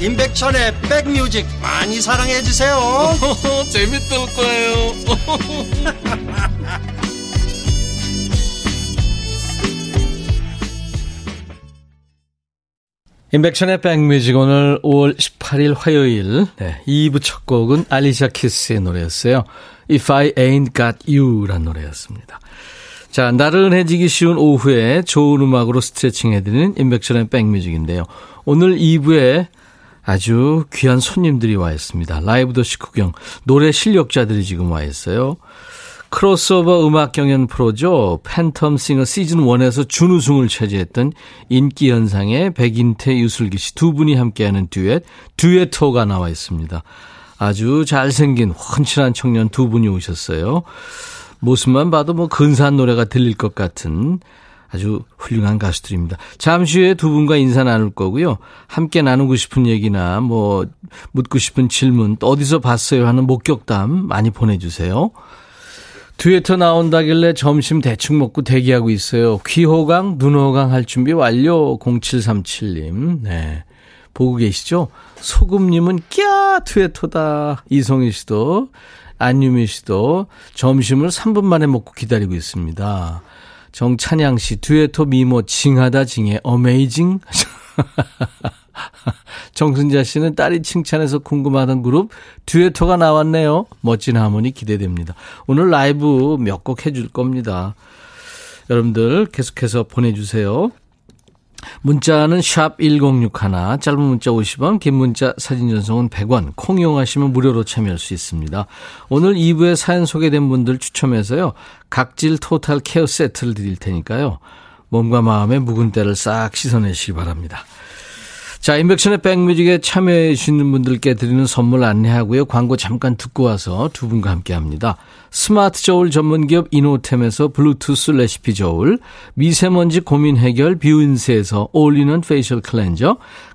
Speaker 3: 임백천의 백뮤직 많이 사랑해 주세요.
Speaker 4: 재밌을 거예요.
Speaker 1: 임백천의 백뮤직 오늘 5월 18일 화요일 네, 2부 첫 곡은 알리샤 키스의 노래였어요. If I Ain't Got You란 노래였습니다. 자, 나른해지기 쉬운 오후에 좋은 음악으로 스트레칭 해드리는 임백천의 백뮤직인데요. 오늘 2부에 아주 귀한 손님들이 와 있습니다. 라이브 도시 구경. 노래 실력자들이 지금 와 있어요. 크로스오버 음악 경연 프로죠. 팬텀 싱어 시즌 1에서 준우승을 차지했던 인기 현상의 백인태 유슬기 씨 두 분이 함께하는 듀엣, 듀엣토가 나와 있습니다. 아주 잘생긴 훤칠한 청년 두 분이 오셨어요. 모습만 봐도 뭐 근사한 노래가 들릴 것 같은 아주 훌륭한 가수들입니다. 잠시 후에 두 분과 인사 나눌 거고요. 함께 나누고 싶은 얘기나 뭐 묻고 싶은 질문 또 어디서 봤어요 하는 목격담 많이 보내주세요. 듀에터 나온다길래 점심 대충 먹고 대기하고 있어요. 귀호강, 눈호강 할 준비 완료. 0737님. 네. 보고 계시죠? 소금님은 꺄 듀에터다. 이성희 씨도 안유미 씨도 점심을 3분 만에 먹고 기다리고 있습니다. 정찬양 씨, 듀에토 미모 징하다 징해, 어메이징. 정순자 씨는 딸이 칭찬해서 궁금하던 그룹 듀에토가 나왔네요. 멋진 하모니 기대됩니다. 오늘 라이브 몇 곡 해줄 겁니다. 여러분들 계속해서 보내주세요. 문자는 샵 1061, 짧은 문자 50원, 긴 문자 사진 전송은 100원, 콩 이용하시면 무료로 참여할 수 있습니다. 오늘 2부에 사연 소개된 분들 추첨해서요. 각질 토탈 케어 세트를 드릴 테니까요. 몸과 마음의 묵은 때를 싹 씻어내시기 바랍니다. 자, 임백천의 백뮤직에 참여해 주시는 분들께 드리는 선물 안내하고요. 광고 잠깐 듣고 와서 두 분과 함께 합니다. 스마트 저울 전문 기업 이노템에서 블루투스 레시피 저울, 미세먼지 고민 해결 뷰인스에서 올리는 facial cleanser,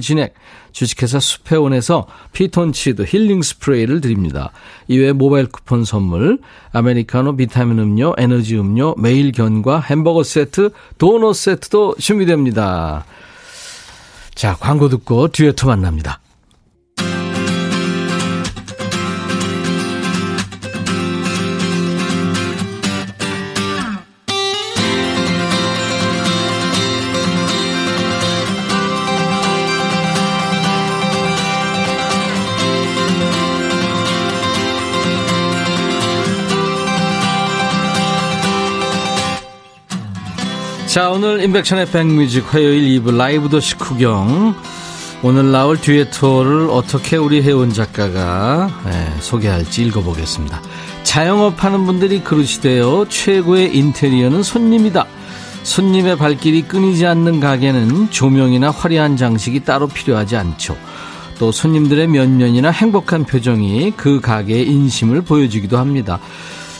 Speaker 1: 진액, 주식회사 수페온에서 피톤치드 힐링 스프레이를 드립니다. 이외에 모바일 쿠폰 선물, 아메리카노 비타민 음료, 에너지 음료, 매일 견과, 햄버거 세트, 도넛 세트도 준비됩니다. 자, 광고 듣고 듀에토 만납니다. 자, 오늘 인백션의 백뮤직 화요일 2부 라이브 도시 구경. 오늘 나올 듀엣투어를 어떻게 우리 혜원 작가가 네, 소개할지 읽어보겠습니다. 자영업 하는 분들이 그러시대요. 최고의 인테리어는 손님이다. 손님의 발길이 끊이지 않는 가게는 조명이나 화려한 장식이 따로 필요하지 않죠. 또 손님들의 면면이나 행복한 표정이 그 가게의 인심을 보여주기도 합니다.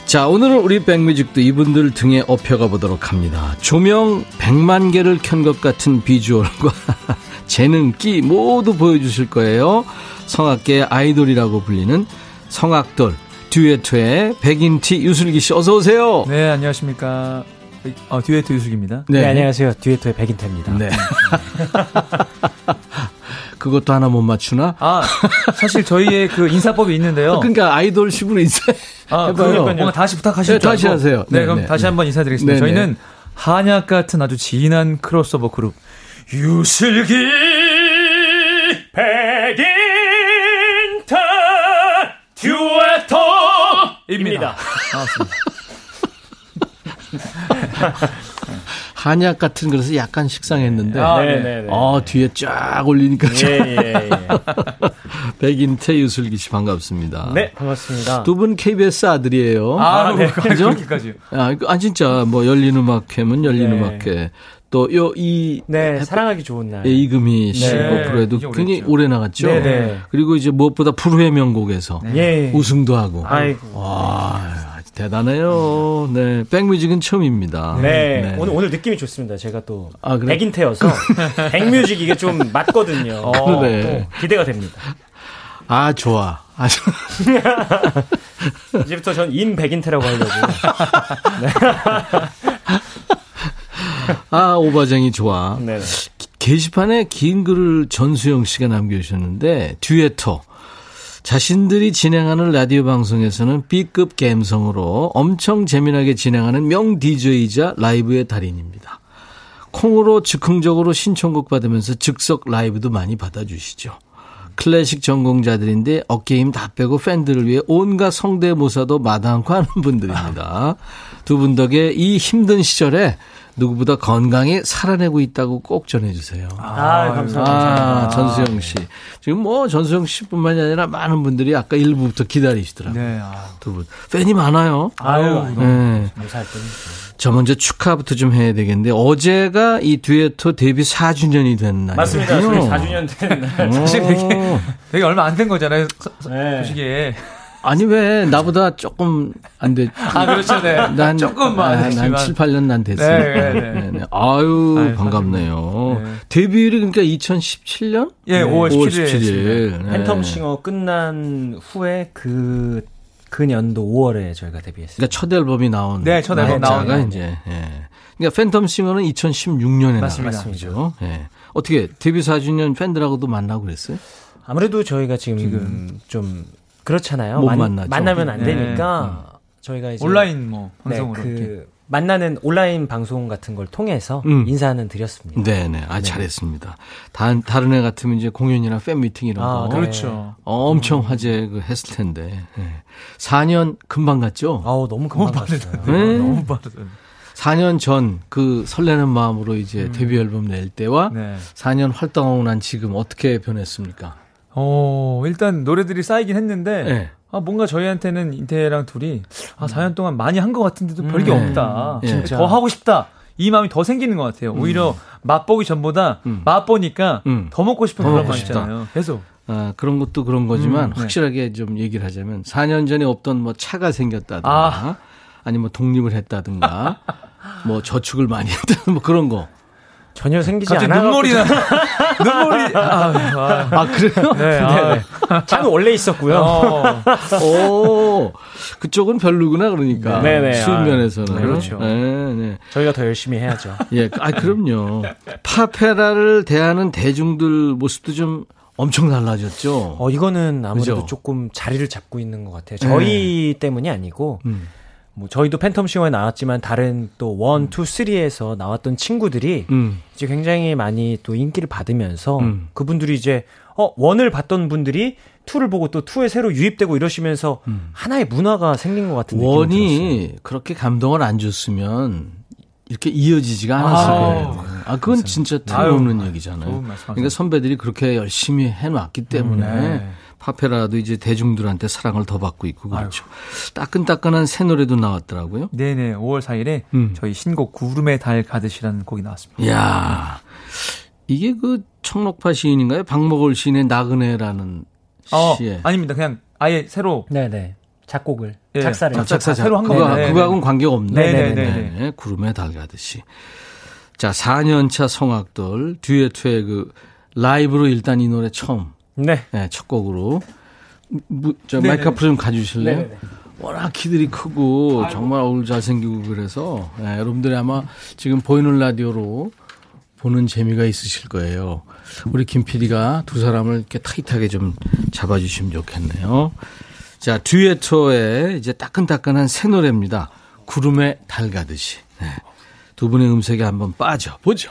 Speaker 1: 자, 오늘은 우리 백뮤직도 이분들 등에 업혀가 보도록 합니다. 조명 100만 개를 켠 것 같은 비주얼과 재능, 끼 모두 보여주실 거예요. 성악계 아이돌이라고 불리는 성악돌 듀에트의 백인티 유슬기 씨 어서 오세요.
Speaker 5: 네, 안녕하십니까. 어, 듀에트 유슬기입니다.
Speaker 6: 네. 네, 안녕하세요. 듀에트의 백인태입니다. 네.
Speaker 1: 그것도 하나 못 맞추나?
Speaker 5: 아, 사실 저희의 그 인사법이 있는데요.
Speaker 1: 그러니까 아이돌 식으로 인사해. 아,
Speaker 5: 그러니까요. 다시 부탁하시죠.
Speaker 1: 네, 다시 하세요.
Speaker 5: 네, 네 그럼 네, 다시 한번 인사드리겠습니다. 네, 저희는 한약 같은 아주 진한 크로스오버 그룹 유슬기 백인타 듀에터입니다. 반갑습니다.
Speaker 1: 한약 같은 그래서 약간 식상했는데 아. 어, 뒤에 쫙 올리니까 예, 예, 예. 백인태 유슬기 씨 반갑습니다.
Speaker 6: 네 반갑습니다.
Speaker 1: 두 분 KBS 아들이에요.
Speaker 5: 아, 네. 그렇게까지.
Speaker 1: 아, 아 진짜 뭐 열린 음악회면 열린 네. 음악회 또요이
Speaker 6: 네, 사랑하기 좋은 날
Speaker 1: 예, 이금희 씨 네. 프로에도 굉장히 오래 나갔죠. 네, 네. 그리고 이제 무엇보다 불후의 명곡에서 네. 우승도 하고. 아이고. 와. 대단해요. 네. 백뮤직은 처음입니다.
Speaker 6: 네. 네. 오늘, 오늘 느낌이 좋습니다. 제가 또. 아, 그래? 백인태여서. 백뮤직 이게 좀 맞거든요. 어, 그래. 기대가 됩니다.
Speaker 1: 아, 좋아. 아, 좋아.
Speaker 6: 이제부터 전 인 백인태라고 하려고. 네.
Speaker 1: 아, 오바쟁이 좋아. 네. 게시판에 긴 글을 전수영 씨가 남겨주셨는데, 듀에터. 자신들이 진행하는 라디오 방송에서는 B급 감성으로 엄청 재미나게 진행하는 명 DJ이자 라이브의 달인입니다. 콩으로 즉흥적으로 신청곡 받으면서 즉석 라이브도 많이 받아주시죠. 클래식 전공자들인데 어깨 힘 다 빼고 팬들을 위해 온갖 성대모사도 마다않고 하는 분들입니다. 두 분 덕에 이 힘든 시절에 누구보다 건강히 살아내고 있다고 꼭 전해주세요.
Speaker 6: 아, 감사합니다.
Speaker 1: 아, 전수영 씨. 지금 뭐 전수영 씨뿐만이 아니라 많은 분들이 아까 일부부터 기다리시더라고요. 네, 아. 두 분. 팬이 많아요.
Speaker 6: 아유, 네.
Speaker 1: 저 먼저 축하부터 좀 해야 되겠는데 어제가 이 듀에토 데뷔 4주년이 된 날이에요.
Speaker 6: 맞습니다. 4주년 된 날.
Speaker 5: 사실 되게, 되게 얼마 안 된 거잖아요. 네. 보시기에.
Speaker 1: 아니 왜 나보다 조금 안 돼?
Speaker 5: 아 그렇죠, 네.
Speaker 1: 난 조금만 아, 난 7, 8년 난 됐어요. 네, 네, 네. 네. 아유, 아유 반갑네요. 네. 데뷔일이 그러니까 2017년?
Speaker 5: 예, 네. 5월 17일.
Speaker 6: 17일. 네. 팬텀싱어 끝난 후에 그, 그 년도 5월에 저희가 데뷔했어요.
Speaker 1: 그러니까 첫 앨범이 나온.
Speaker 5: 네, 첫 앨범 나온.
Speaker 1: 이제, 예. 그러니까 팬텀 싱어는 2016년에 맞습니다. 나왔죠. 예. 어떻게 데뷔 4주년 팬들하고도 만나고 그랬어요?
Speaker 6: 아무래도 저희가 지금, 지금 좀 그렇잖아요. 못 만, 만나죠. 만나면 안 네. 되니까 네. 저희가 이제
Speaker 5: 온라인 뭐 방송으로 네, 그
Speaker 6: 만나는 온라인 방송 같은 걸 통해서 음. 인사는 드렸습니다.
Speaker 1: 네네. 아, 네. 잘했습니다. 다른, 다른 애 같으면 이제 공연이나 팬미팅 이런 아, 거.
Speaker 5: 그렇죠.
Speaker 1: 엄청 화제 그 했을 텐데. 네. 4년 금방 갔죠?
Speaker 6: 아우, 너무 금방 갔어요.
Speaker 1: 네. 너무 빠르다. 4년 전 그 설레는 마음으로 이제 음. 데뷔 앨범 낼 때와 네. 4년 활동하고 난 지금 어떻게 변했습니까?
Speaker 5: 어, 일단 노래들이 쌓이긴 했는데, 네. 아, 뭔가 저희한테는 인태랑 둘이, 아, 4년 동안 많이 한 것 같은데도 음. 별게 없다. 네. 진짜. 더 하고 싶다. 이 마음이 더 생기는 것 같아요. 음. 오히려 맛보기 전보다 음. 맛보니까 음. 더 먹고 싶은 더 그런 맛 있잖아요. 계속.
Speaker 1: 아, 그런 것도 그런 거지만 음, 네. 확실하게 좀 얘기를 하자면 4년 전에 없던 뭐 차가 생겼다든가 아. 아니면 뭐 독립을 했다든가 뭐 저축을 많이 했다든가 뭐 그런 거.
Speaker 6: 전혀 생기지 않아.
Speaker 5: 눈물이 나. 눈물이. 아,
Speaker 1: 아. 아 그래요? 네.
Speaker 6: 아. 차는 원래 있었고요. 어.
Speaker 1: 오, 그쪽은 별로구나 그러니까. 네네. 수면에서는. 아,
Speaker 6: 그렇죠. 네, 네. 저희가 더 열심히 해야죠.
Speaker 1: 예, 아 그럼요. 파페라를 대하는 대중들 모습도 좀 엄청 달라졌죠.
Speaker 6: 어 이거는 아무래도 그죠? 조금 자리를 잡고 있는 것 같아요. 저희 네. 때문이 아니고. 음. 뭐 저희도 팬텀 싱어에 나왔지만 다른 또 one, two, three에서 나왔던 친구들이 음. 이제 굉장히 많이 또 인기를 받으면서 음. 그분들이 이제 어 one을 봤던 분들이 two를 보고 또 two에 새로 유입되고 이러시면서 음. 하나의 문화가 생긴 것 같은 느낌이
Speaker 1: 원이 들었어요. 그렇게 감동을 안 줬으면 이렇게 이어지지가 않았을 거예요. 아, 그건 진짜 틀림없는 얘기잖아요. 그러니까 선배들이 그렇게 열심히 해놨기 때문에 음, 네. 파페라도 이제 대중들한테 사랑을 더 받고 있고 그렇죠. 아유. 따끈따끈한 새 노래도 나왔더라고요.
Speaker 7: 네네. 5월 4일에 음. 저희 신곡 구름의 달 가듯이라는 곡이 나왔습니다.
Speaker 1: 이야. 이게 그 청록파 시인인가요? 박목월 시인의 나그네라는 어, 시에.
Speaker 7: 아닙니다. 그냥 아예 새로.
Speaker 6: 네네. 작곡을. 네. 작사를.
Speaker 1: 작사, 작사, 새로 한 거예요. 그거하고는 관계없네. 네네 네. 네, 구름의 달 가듯이. 자, 4년차 성악들 듀에트의 그 라이브로 일단 이 노래 처음 네. 네, 첫 곡으로. 무, 저 마이크 앞으로 좀 가주실래요? 네네네. 워낙 키들이 크고 아이고. 정말 얼굴 잘생기고 그래서 네, 여러분들이 아마 지금 보이는 라디오로 보는 재미가 있으실 거예요. 우리 김 PD가 두 사람을 이렇게 타이트하게 좀 잡아주시면 좋겠네요. 자, 듀에토의 이제 따끈따끈한 새 노래입니다. 구름에 달 가듯이. 네. 두 분의 음색에 한번 빠져 보죠.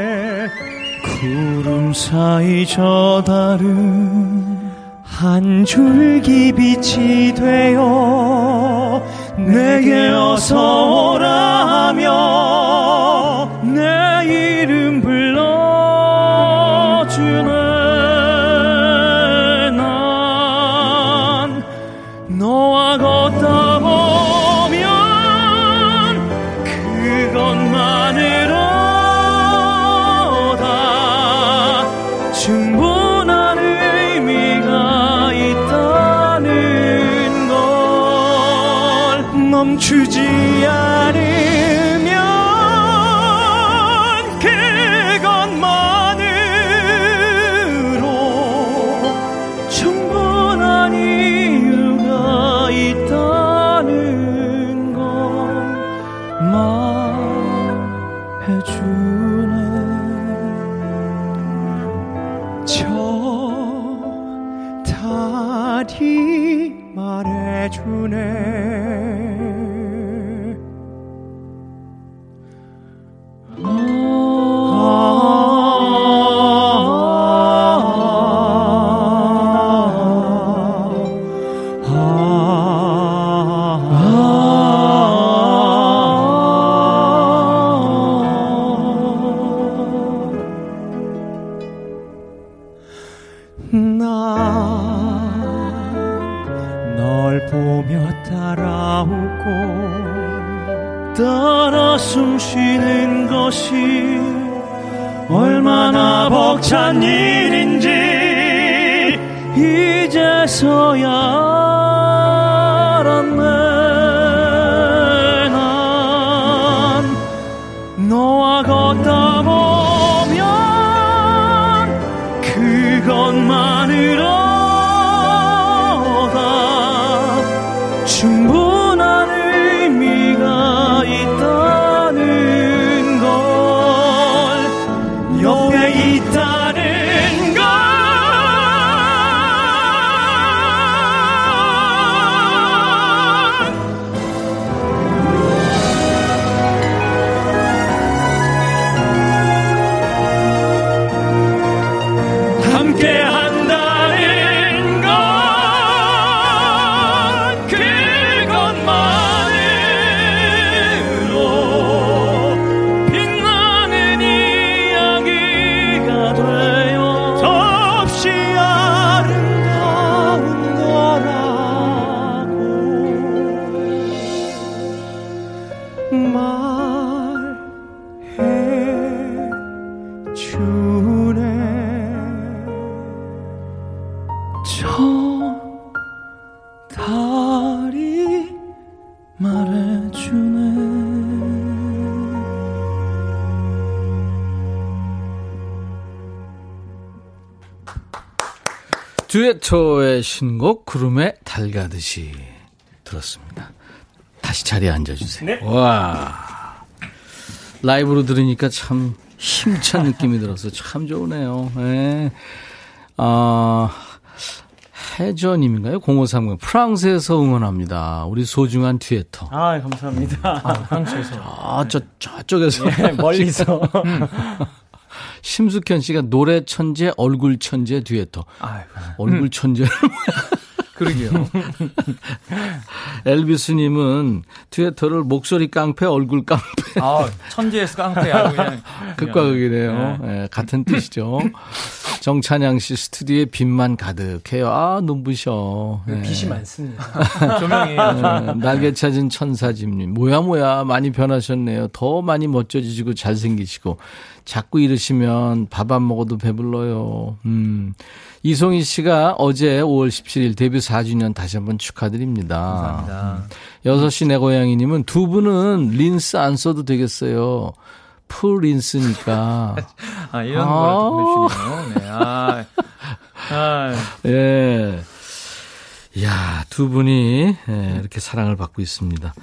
Speaker 5: 구름 사이 저 달은 한 줄기 빛이 되어 내게 어서 오라 하며 내 이름 불
Speaker 1: 듀에토의 신곡 구름에 달 가듯이 들었습니다. 다시 자리에 앉아주세요. 네. 와 라이브로 들으니까 참 힘찬 느낌이 들어서 참 좋으네요. 네. 아 해저님인가요? 0530 프랑스에서 응원합니다. 우리 소중한 듀에터.
Speaker 6: 아 감사합니다. 아,
Speaker 5: 프랑스에서.
Speaker 1: 아, 저 저쪽에서
Speaker 6: 예, 멀리서.
Speaker 1: 심숙현 씨가 노래 천재, 얼굴 천재. 아이고. 얼굴 천재.
Speaker 5: 그러게요.
Speaker 1: 엘비스님은 듀에터를 목소리 깡패, 얼굴 깡패.
Speaker 5: 아, 천재에서 깡패야. 그냥.
Speaker 1: 극과 극이네요. 네. 네, 같은 뜻이죠. 정찬양 씨 스튜디오에 빛만 가득해요. 아, 눈부셔.
Speaker 6: 네. 빛이 많습니다.
Speaker 5: 조명이.
Speaker 1: 네, 날개 찾은 천사집님. 뭐야, 뭐야. 많이 변하셨네요. 더 많이 멋져지시고 잘생기시고. 자꾸 이러시면 밥 안 먹어도 배불러요. 음. 이송희 씨가 어제 5월 17일 데뷔 4주년 다시 한번 축하드립니다.
Speaker 5: 감사합니다.
Speaker 1: 6시 내 고양이님은 두 분은 린스 안 써도 되겠어요. 풀 린스니까.
Speaker 5: 아, 이런 아. 걸 보내주시네요. 네. 아.
Speaker 1: 아. 예. 야, 두 분이 예, 이렇게 사랑을 받고 있습니다.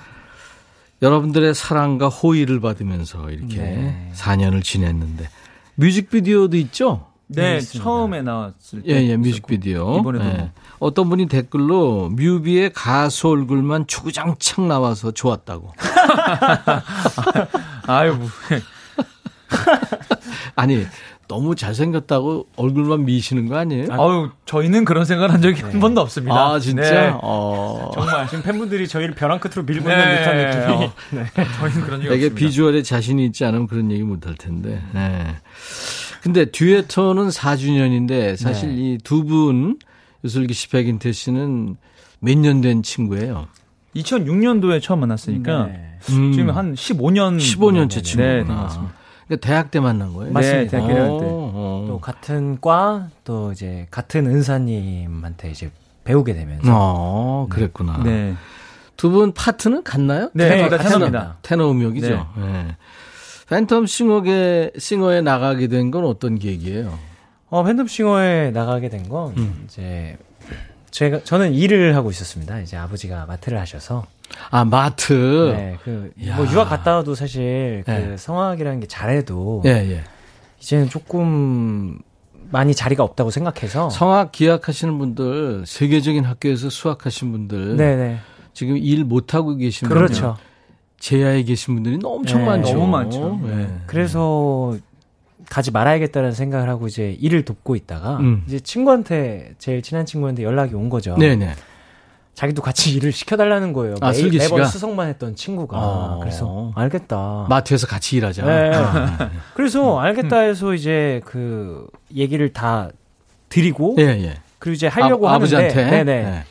Speaker 1: 여러분들의 사랑과 호의를 받으면서 이렇게 네. 4년을 지냈는데 뮤직비디오도 있죠?
Speaker 5: 네, 네 처음에 나왔을 때.
Speaker 1: 예, 예, 뮤직비디오.
Speaker 5: 이번에도. 예.
Speaker 1: 어떤 분이 댓글로 뮤비의 가수 얼굴만 주구장창 나와서 좋았다고.
Speaker 5: 아유, 뭐.
Speaker 1: 아니, 너무 잘생겼다고 얼굴만 미시는 거 아니에요?
Speaker 5: 아유, 저희는 그런 생각 한 적이 네. 한 번도 없습니다.
Speaker 1: 아, 진짜? 네. 어...
Speaker 6: 정말 지금 팬분들이 저희를 벼랑 끝으로 밀고 있는 네. 듯한 느낌이. 어.
Speaker 5: 네. 저희는 그런 적이
Speaker 1: 되게
Speaker 5: 없습니다.
Speaker 1: 비주얼에 자신이 있지 않으면 그런 얘기 못 할 텐데. 네. 근데 듀에터는 4주년인데 사실 네. 이두 분, 유슬기 씨, 백인태 씨는 몇 년 된 친구예요?
Speaker 5: 2006년도에 처음 만났으니까 네. 음. 지금 한 15년
Speaker 1: 15년째 친구구나. 네, 그러니까 대학 때 만난 거예요?
Speaker 6: 맞습니다. 네, 대학교 때. 어. 또 같은 과, 또 이제 같은 은사님한테 이제 배우게 되면서.
Speaker 1: 어, 그랬구나. 네. 두 분 파트는 같나요?
Speaker 5: 네, 테너, 네, 테너입니다.
Speaker 1: 테너 음역이죠. 네. 네. 팬텀 싱어에, 싱어에 나가게 된 건 어떤 계기예요?
Speaker 6: 어, 팬텀 싱어에 나가게 된 건, 음. 이제, 제가, 저는 일을 하고 있었습니다. 이제 아버지가 마트를 하셔서.
Speaker 1: 아, 마트.
Speaker 6: 네, 그, 야. 뭐 유학 갔다 와도 사실 그 네. 성악이라는 게 잘해도.
Speaker 1: 예, 예.
Speaker 6: 이제는 조금 많이 자리가 없다고 생각해서.
Speaker 1: 성악 기약하시는 분들, 세계적인 학교에서 수학하신 분들. 네네. 네. 지금 일 못하고 계신 분들.
Speaker 6: 그렇죠.
Speaker 1: 제야에 계신 분들이 엄청 네, 많죠.
Speaker 5: 너무 많죠. 네.
Speaker 6: 그래서 가지 말아야겠다는 생각을 하고 이제 일을 돕고 있다가 음. 이제 친구한테 제일 친한 친구한테 연락이 온 거죠. 네네. 자기도 같이 일을 시켜달라는 거예요.
Speaker 1: 아, 매,
Speaker 6: 매번 수석만 했던 친구가. 어. 그래서 알겠다.
Speaker 1: 마트에서 같이 일하자.
Speaker 6: 네. 아. 그래서 알겠다 해서 이제 그 얘기를 다 드리고 예, 예. 그리고 이제 하려고
Speaker 1: 아,
Speaker 6: 하는데
Speaker 1: 아버지한테?
Speaker 6: 네네. 네.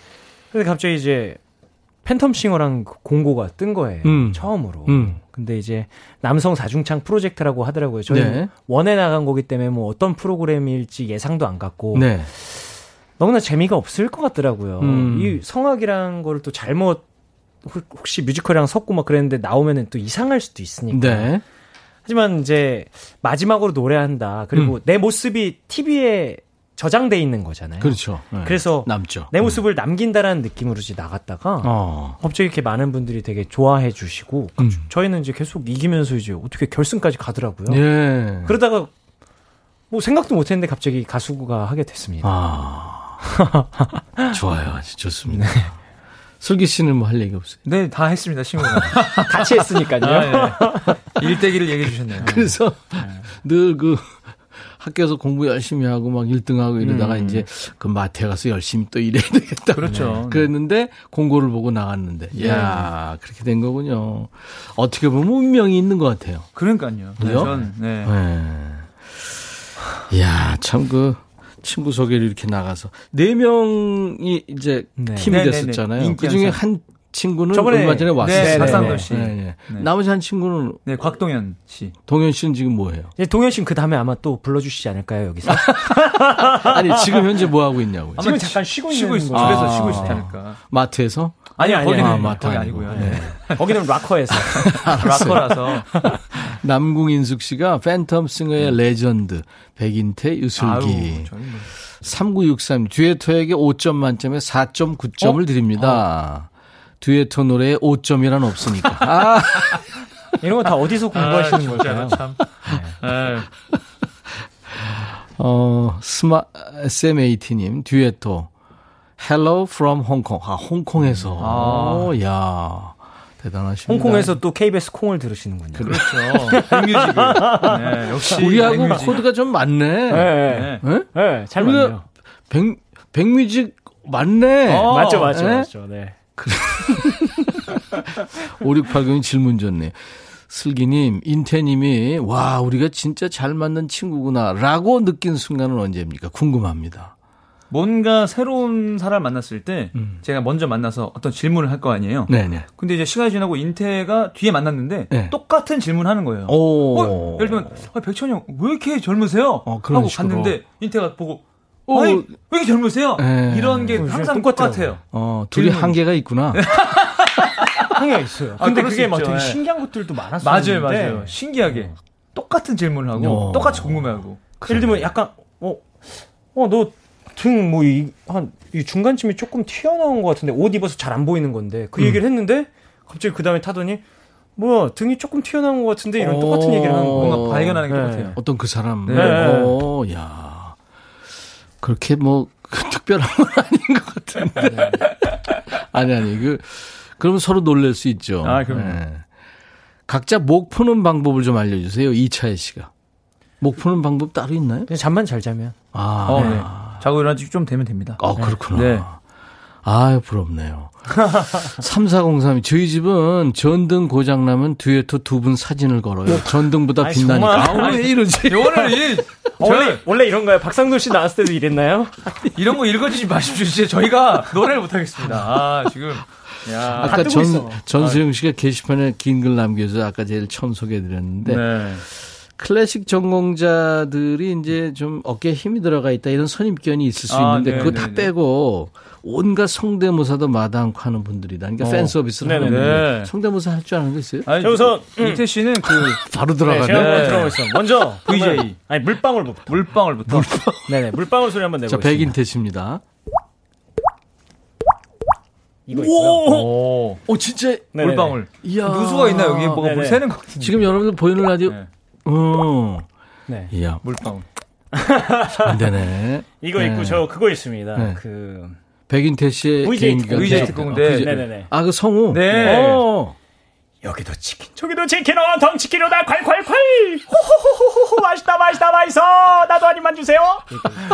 Speaker 6: 근데 갑자기 이제 팬텀 싱어랑 공고가 뜬 거예요. 음. 처음으로. 음. 근데 이제 남성 사중창 프로젝트라고 하더라고요. 저희 네. 원에 나간 거기 때문에 뭐 어떤 프로그램일지 예상도 안 갔고 네. 너무나 재미가 없을 것 같더라고요. 음. 이 성악이란 거를 또 잘못 혹시 뮤지컬이랑 섞고 막 그랬는데 나오면은 또 이상할 수도 있으니까. 네. 하지만 이제 마지막으로 노래한다. 그리고 음. 내 모습이 TV에 저장돼 있는 거잖아요.
Speaker 1: 그렇죠.
Speaker 6: 네. 그래서 남죠. 내 모습을 네. 남긴다라는 느낌으로 이제 나갔다가 어. 갑자기 이렇게 많은 분들이 되게 좋아해 주시고 음. 저희는 이제 계속 이기면서 이제 어떻게 결승까지 가더라고요. 예. 그러다가 뭐 생각도 못 했는데 갑자기 가수가 하게 됐습니다. 아.
Speaker 1: 좋아요. 아주 좋습니다. 네. 슬기 씨는 뭐 할 얘기 없어요?
Speaker 5: 네, 다 했습니다, 친구가.
Speaker 6: 같이 했으니까요. 아,
Speaker 5: 네. 일대기를 얘기해 주셨네요.
Speaker 1: 그래서 네. 늘그 학교에서 공부 열심히 하고 막 1등하고 이러다가 음. 이제 그 마트에 가서 열심히 또 일해야 되겠다.
Speaker 5: 그렇죠.
Speaker 1: 네. 그랬는데 공고를 보고 나갔는데. 네. 야 그렇게 된 거군요. 어떻게 보면 운명이 있는 것 같아요.
Speaker 5: 그러니까요.
Speaker 1: 네, 전, 네. 네. 야참 그, 친구 소개를 이렇게 나가서 네 명이 이제 네. 팀이 네, 네, 네. 됐었잖아요. 그 중에 한 친구는 저번에, 얼마 전에 왔어요. 네,
Speaker 5: 박상도 씨. 네,
Speaker 1: 네. 네. 나머지 한 친구는
Speaker 5: 네, 곽동현 씨.
Speaker 1: 동현 씨는 지금 뭐 해요?
Speaker 6: 네, 동현 씨는 그 다음에 아마 또 불러주시지 않을까요 여기서?
Speaker 1: 아니 지금 현재 뭐 하고 있냐고요?
Speaker 6: 지금 잠깐 쉬고,
Speaker 5: 쉬고
Speaker 6: 있는
Speaker 5: 거 집에서 아, 쉬고 있지 않을까?
Speaker 1: 마트에서?
Speaker 5: 아니 아니 거기는 아, 마트 아니고요. 네.
Speaker 6: 거기는 락커에서
Speaker 5: 락커라서.
Speaker 1: 남궁인숙 씨가 팬텀 싱어의 레전드 백인태 유슬기. 아유, 3963 듀에토에게 5점 만점에 4.9점을 어? 드립니다. 어. 듀에터 노래에 5점이란 없으니까. 아.
Speaker 6: 이런 거 다 어디서 공부하시는 아, 걸까요? 참. 네.
Speaker 1: 어, 스마, SMAT님, 듀에토. Hello from Hong Kong. 아, 홍콩에서. 음. 아, 오, 야. 대단하십니다.
Speaker 6: 홍콩에서 또 KBS 콩을 들으시는군요.
Speaker 5: 그렇죠. 백뮤직을. 네,
Speaker 1: 역시 우리하고 백뮤직. 코드가 좀 맞네. 네,
Speaker 6: 네. 네? 네잘 맞네요.
Speaker 1: 백, 백뮤직 맞네.
Speaker 6: 어, 맞죠, 맞죠, 네? 맞죠. 네.
Speaker 1: 5680님 질문 줬네. 슬기님, 인태님이, 와, 우리가 진짜 잘 맞는 친구구나, 라고 느낀 순간은 언제입니까? 궁금합니다.
Speaker 5: 뭔가 새로운 사람 만났을 때 음. 제가 먼저 만나서 어떤 질문을 할 거 아니에요. 네네. 근데 이제 시간이 지나고 인태가 뒤에 만났는데 네. 똑같은 질문 하는 거예요. 어, 예를 들면 아, 백천이 형 왜 이렇게 젊으세요? 어, 하고 식으로. 갔는데 인태가 보고 어, 아니, 왜 이렇게 젊으세요? 네. 이런 게 항상 똑같아요.
Speaker 1: 어, 둘이 질문. 한계가 있구나.
Speaker 6: 한계가 있어요. 아, 근데 그게 막 되게 신기한 것들도 많았어요.
Speaker 5: 맞아요, 맞아요. 신기하게 똑같은 질문을 하고 어. 똑같이 궁금해하고.
Speaker 6: 예를 들면 약간 어, 어, 너 등 뭐 이 한 이 중간쯤이 조금 튀어나온 것 같은데 옷 입어서 잘 안 보이는 건데 그 음. 얘기를 했는데 갑자기 그 다음에 타더니 뭐야 등이 조금 튀어나온 것 같은데 이런 똑같은 얘기를 하는 거
Speaker 5: 뭔가 발견하는 게 네. 똑같아요.
Speaker 1: 어떤 그 사람. 네. 오, 야 그렇게 뭐 특별한 건 아닌 것 같은데. 네. 아니 아니 그 그러면 서로 놀랄 수 있죠.
Speaker 5: 아 그럼. 네.
Speaker 1: 각자 목 푸는 방법을 좀 알려주세요. 이차혜 씨가. 목 푸는 방법 따로 있나요?
Speaker 6: 그냥 잠만 잘 자면.
Speaker 1: 아, 어, 네.
Speaker 5: 자고 일어난 지 좀 되면 됩니다.
Speaker 1: 아, 그렇구나. 네. 아 부럽네요. 3403이 저희 집은 전등 고장 나면 뒤에 또 두 분 사진을 걸어요. 전등보다 빛나니까.
Speaker 5: 아, 왜 이러지?
Speaker 6: 요거는 이 원래 원래 이런가요? 박상도 씨 나왔을 때도 이랬나요?
Speaker 5: 이런 거 읽어주지 마십시오. 진짜 저희가 노래를 못 하겠습니다. 아, 지금
Speaker 1: 야, 아까 전 전수영 씨가 게시판에 긴 글 남겨서 아까 제일 처음 소개해드렸는데 네. 클래식 전공자들이 이제 좀 어깨에 힘이 들어가 있다 이런 선입견이 있을 수 아, 있는데 네, 그거 다 네, 네. 빼고 온갖 성대모사도 마다않고 하는 분들이다. 그러니까 어. 팬 서비스를 하는 분들. 성대모사 할 줄 아는 거 있어요?
Speaker 5: 아니, 우선 음. 이태 씨는 그
Speaker 1: 바로 들어가네.
Speaker 6: 네, 들어가 있어. 먼저
Speaker 5: VJ.
Speaker 6: 아니 물방울부터.
Speaker 5: 물방울부터.
Speaker 6: 물방. 네네 물방울 소리 한번 내고. 자
Speaker 1: 백인태 씨입니다.
Speaker 6: 이거.
Speaker 1: 오, 오, 진짜
Speaker 5: 네네네. 물방울. 이야. 누수가 있나 여기 뭐가 물 새는 거 같은데.
Speaker 1: 지금 여러분들 보이는 라디오 네. 어.
Speaker 5: 네. 이야. 물방울.
Speaker 1: 안 되네.
Speaker 6: 이거 네. 있고 저 그거 있습니다. 네. 그
Speaker 1: 백인태 씨의
Speaker 6: VJ
Speaker 5: VJ 특공대.
Speaker 6: 네네네.
Speaker 1: 아그 성우.
Speaker 5: 네. 오.
Speaker 6: 여기도 치킨, 저기도 치킨, 어, 덩치킨으로다 콸콸콸! 호호호호호, 맛있다, 맛있다, 맛있어! 나도 한 입만 주세요!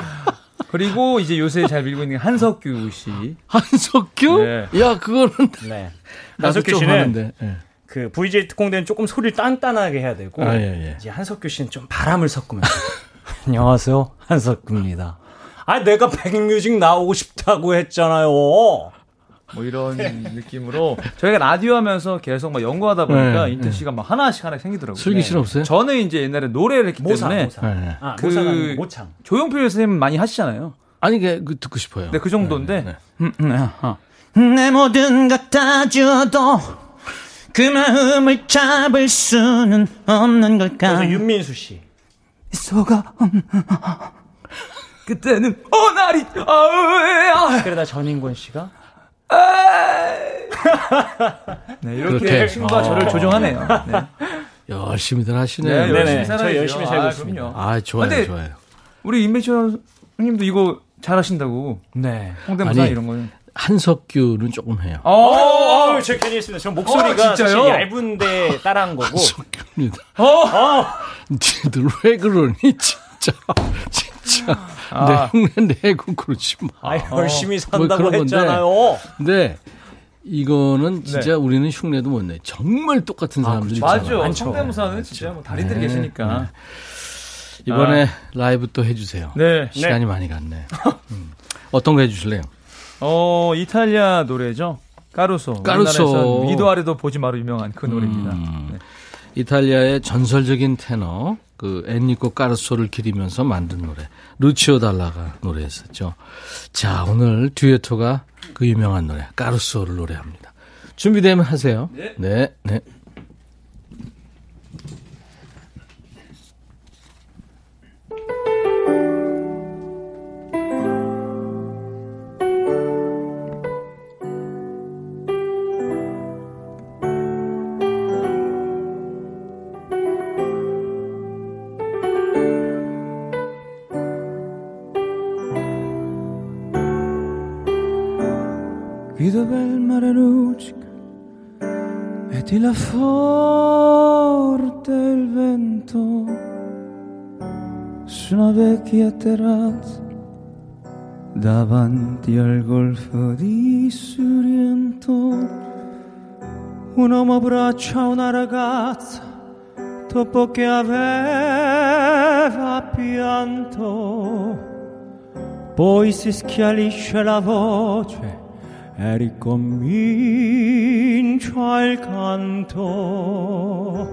Speaker 5: 그리고 이제 요새 잘 밀고 있는 한석규 씨.
Speaker 1: 한석규? 네. 야, 그거는. 네.
Speaker 6: 한석규 씨는. 네. 그 VJ 특공대는 조금 소리를 단단하게 해야 되고 아, 예, 예. 이제 한석규 씨는 좀 바람을 섞으면서 안녕하세요 한석규입니다. 아 내가 백뮤직 나오고 싶다고 했잖아요.
Speaker 5: 뭐 이런 느낌으로 저희가 라디오 하면서 계속 막 연구하다 보니까 네, 인태 씨가 막 하나씩 하나 생기더라고요.
Speaker 1: 슬기 씨는 없어요?
Speaker 5: 저는 이제 옛날에 노래를 했기
Speaker 6: 모사,
Speaker 5: 때문에
Speaker 6: 모사. 네. 아, 그 모창.
Speaker 5: 조용필 선생님 많이 하시잖아요.
Speaker 1: 아니 그 듣고 싶어요.
Speaker 5: 네, 그 정도인데 네, 네. 음,
Speaker 8: 음, 어, 어. 내 모든 것 다 줘도 그 마음을 잡을 수는 없는 걸까?
Speaker 6: 그래서 윤민수 씨.
Speaker 8: 소가 그때는 어나리
Speaker 6: 아으야. 그러다 전인권 씨가
Speaker 5: 네, 이렇게 친구가 어. 저를 조종하네요. 네.
Speaker 1: 열심히들 하시네요.
Speaker 6: 네, 열심히 살아요. 열심히 살고 아, 있습니다.
Speaker 1: 아, 좋아요, 좋아요.
Speaker 5: 우리 임배철 님도 이거 잘하신다고.
Speaker 6: 네.
Speaker 5: 홍대모사 이런 거는.
Speaker 1: 한석규는 조금 해요.
Speaker 6: 어, 어, 제 괜히 했습니다. 저 목소리가 어, 사실 얇은데 따라한 거고.
Speaker 1: 한석규입니다. 어, 어. 니들 왜 그러니 진짜, 진짜. 아. 내 흉내 내고 그러지 마.
Speaker 6: 아, 열심히 어, 뭐 산다고 뭐 했잖아요.
Speaker 1: 근데 이거는 진짜 네. 우리는 흉내도 못 내. 정말 똑같은 아, 사람들이
Speaker 5: 아, 맞아. 많죠. 성대모사는 진짜 뭐 달인들이 네. 계시니까. 네.
Speaker 1: 이번에 아. 라이브 또 해주세요.
Speaker 5: 네.
Speaker 1: 시간이 네. 많이 갔네. 음. 어떤 거 해주실래요?
Speaker 5: 어, 이탈리아 노래죠.
Speaker 9: 까루소.
Speaker 1: 까루소.
Speaker 9: 위도 아래도 보지 마로 유명한 그 노래입니다. 음. 네.
Speaker 1: 이탈리아의 전설적인 테너 그 엔리코 까르소를 기리면서 만든 노래 루치오 달라가 노래했었죠. 자 오늘 듀에토가 그 유명한 노래 까르소를 노래합니다. 준비되면 하세요. 네. 네. 네.
Speaker 5: Mare luccica e ti la forte il vento su una vecchia terrazza davanti al golfo di Sorrento. Un uomo abbraccia una ragazza dopo che aveva pianto. Poi si schiarisce la voce e canto.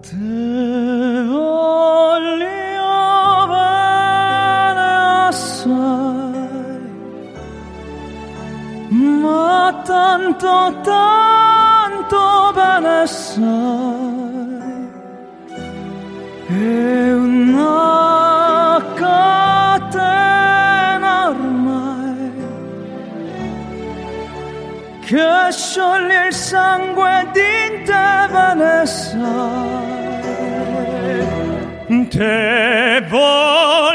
Speaker 5: Te voglio bene assai, ma tanto, tanto bene sai. Te Vanessa te voglio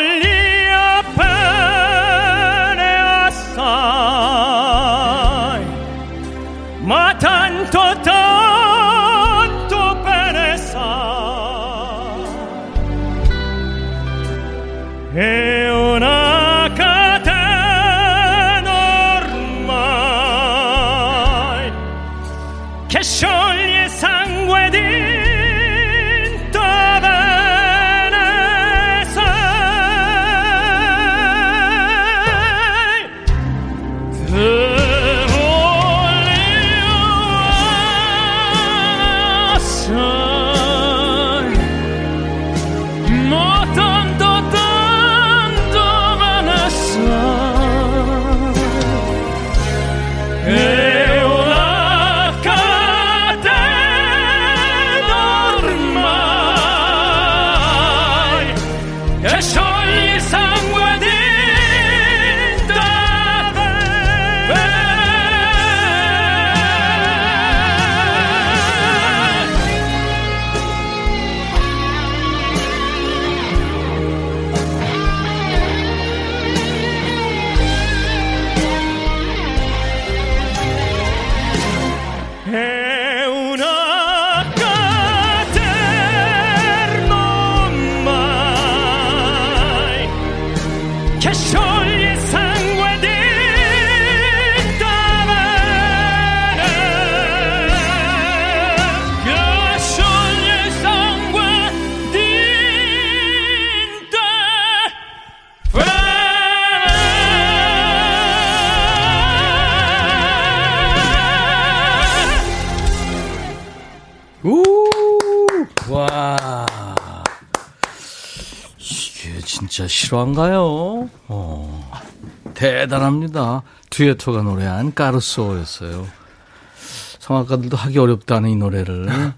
Speaker 1: 실화인가요? 어. 대단합니다. 듀에토가 노래한 까르소였어요. 성악가들도 하기 어렵다는 이 노래를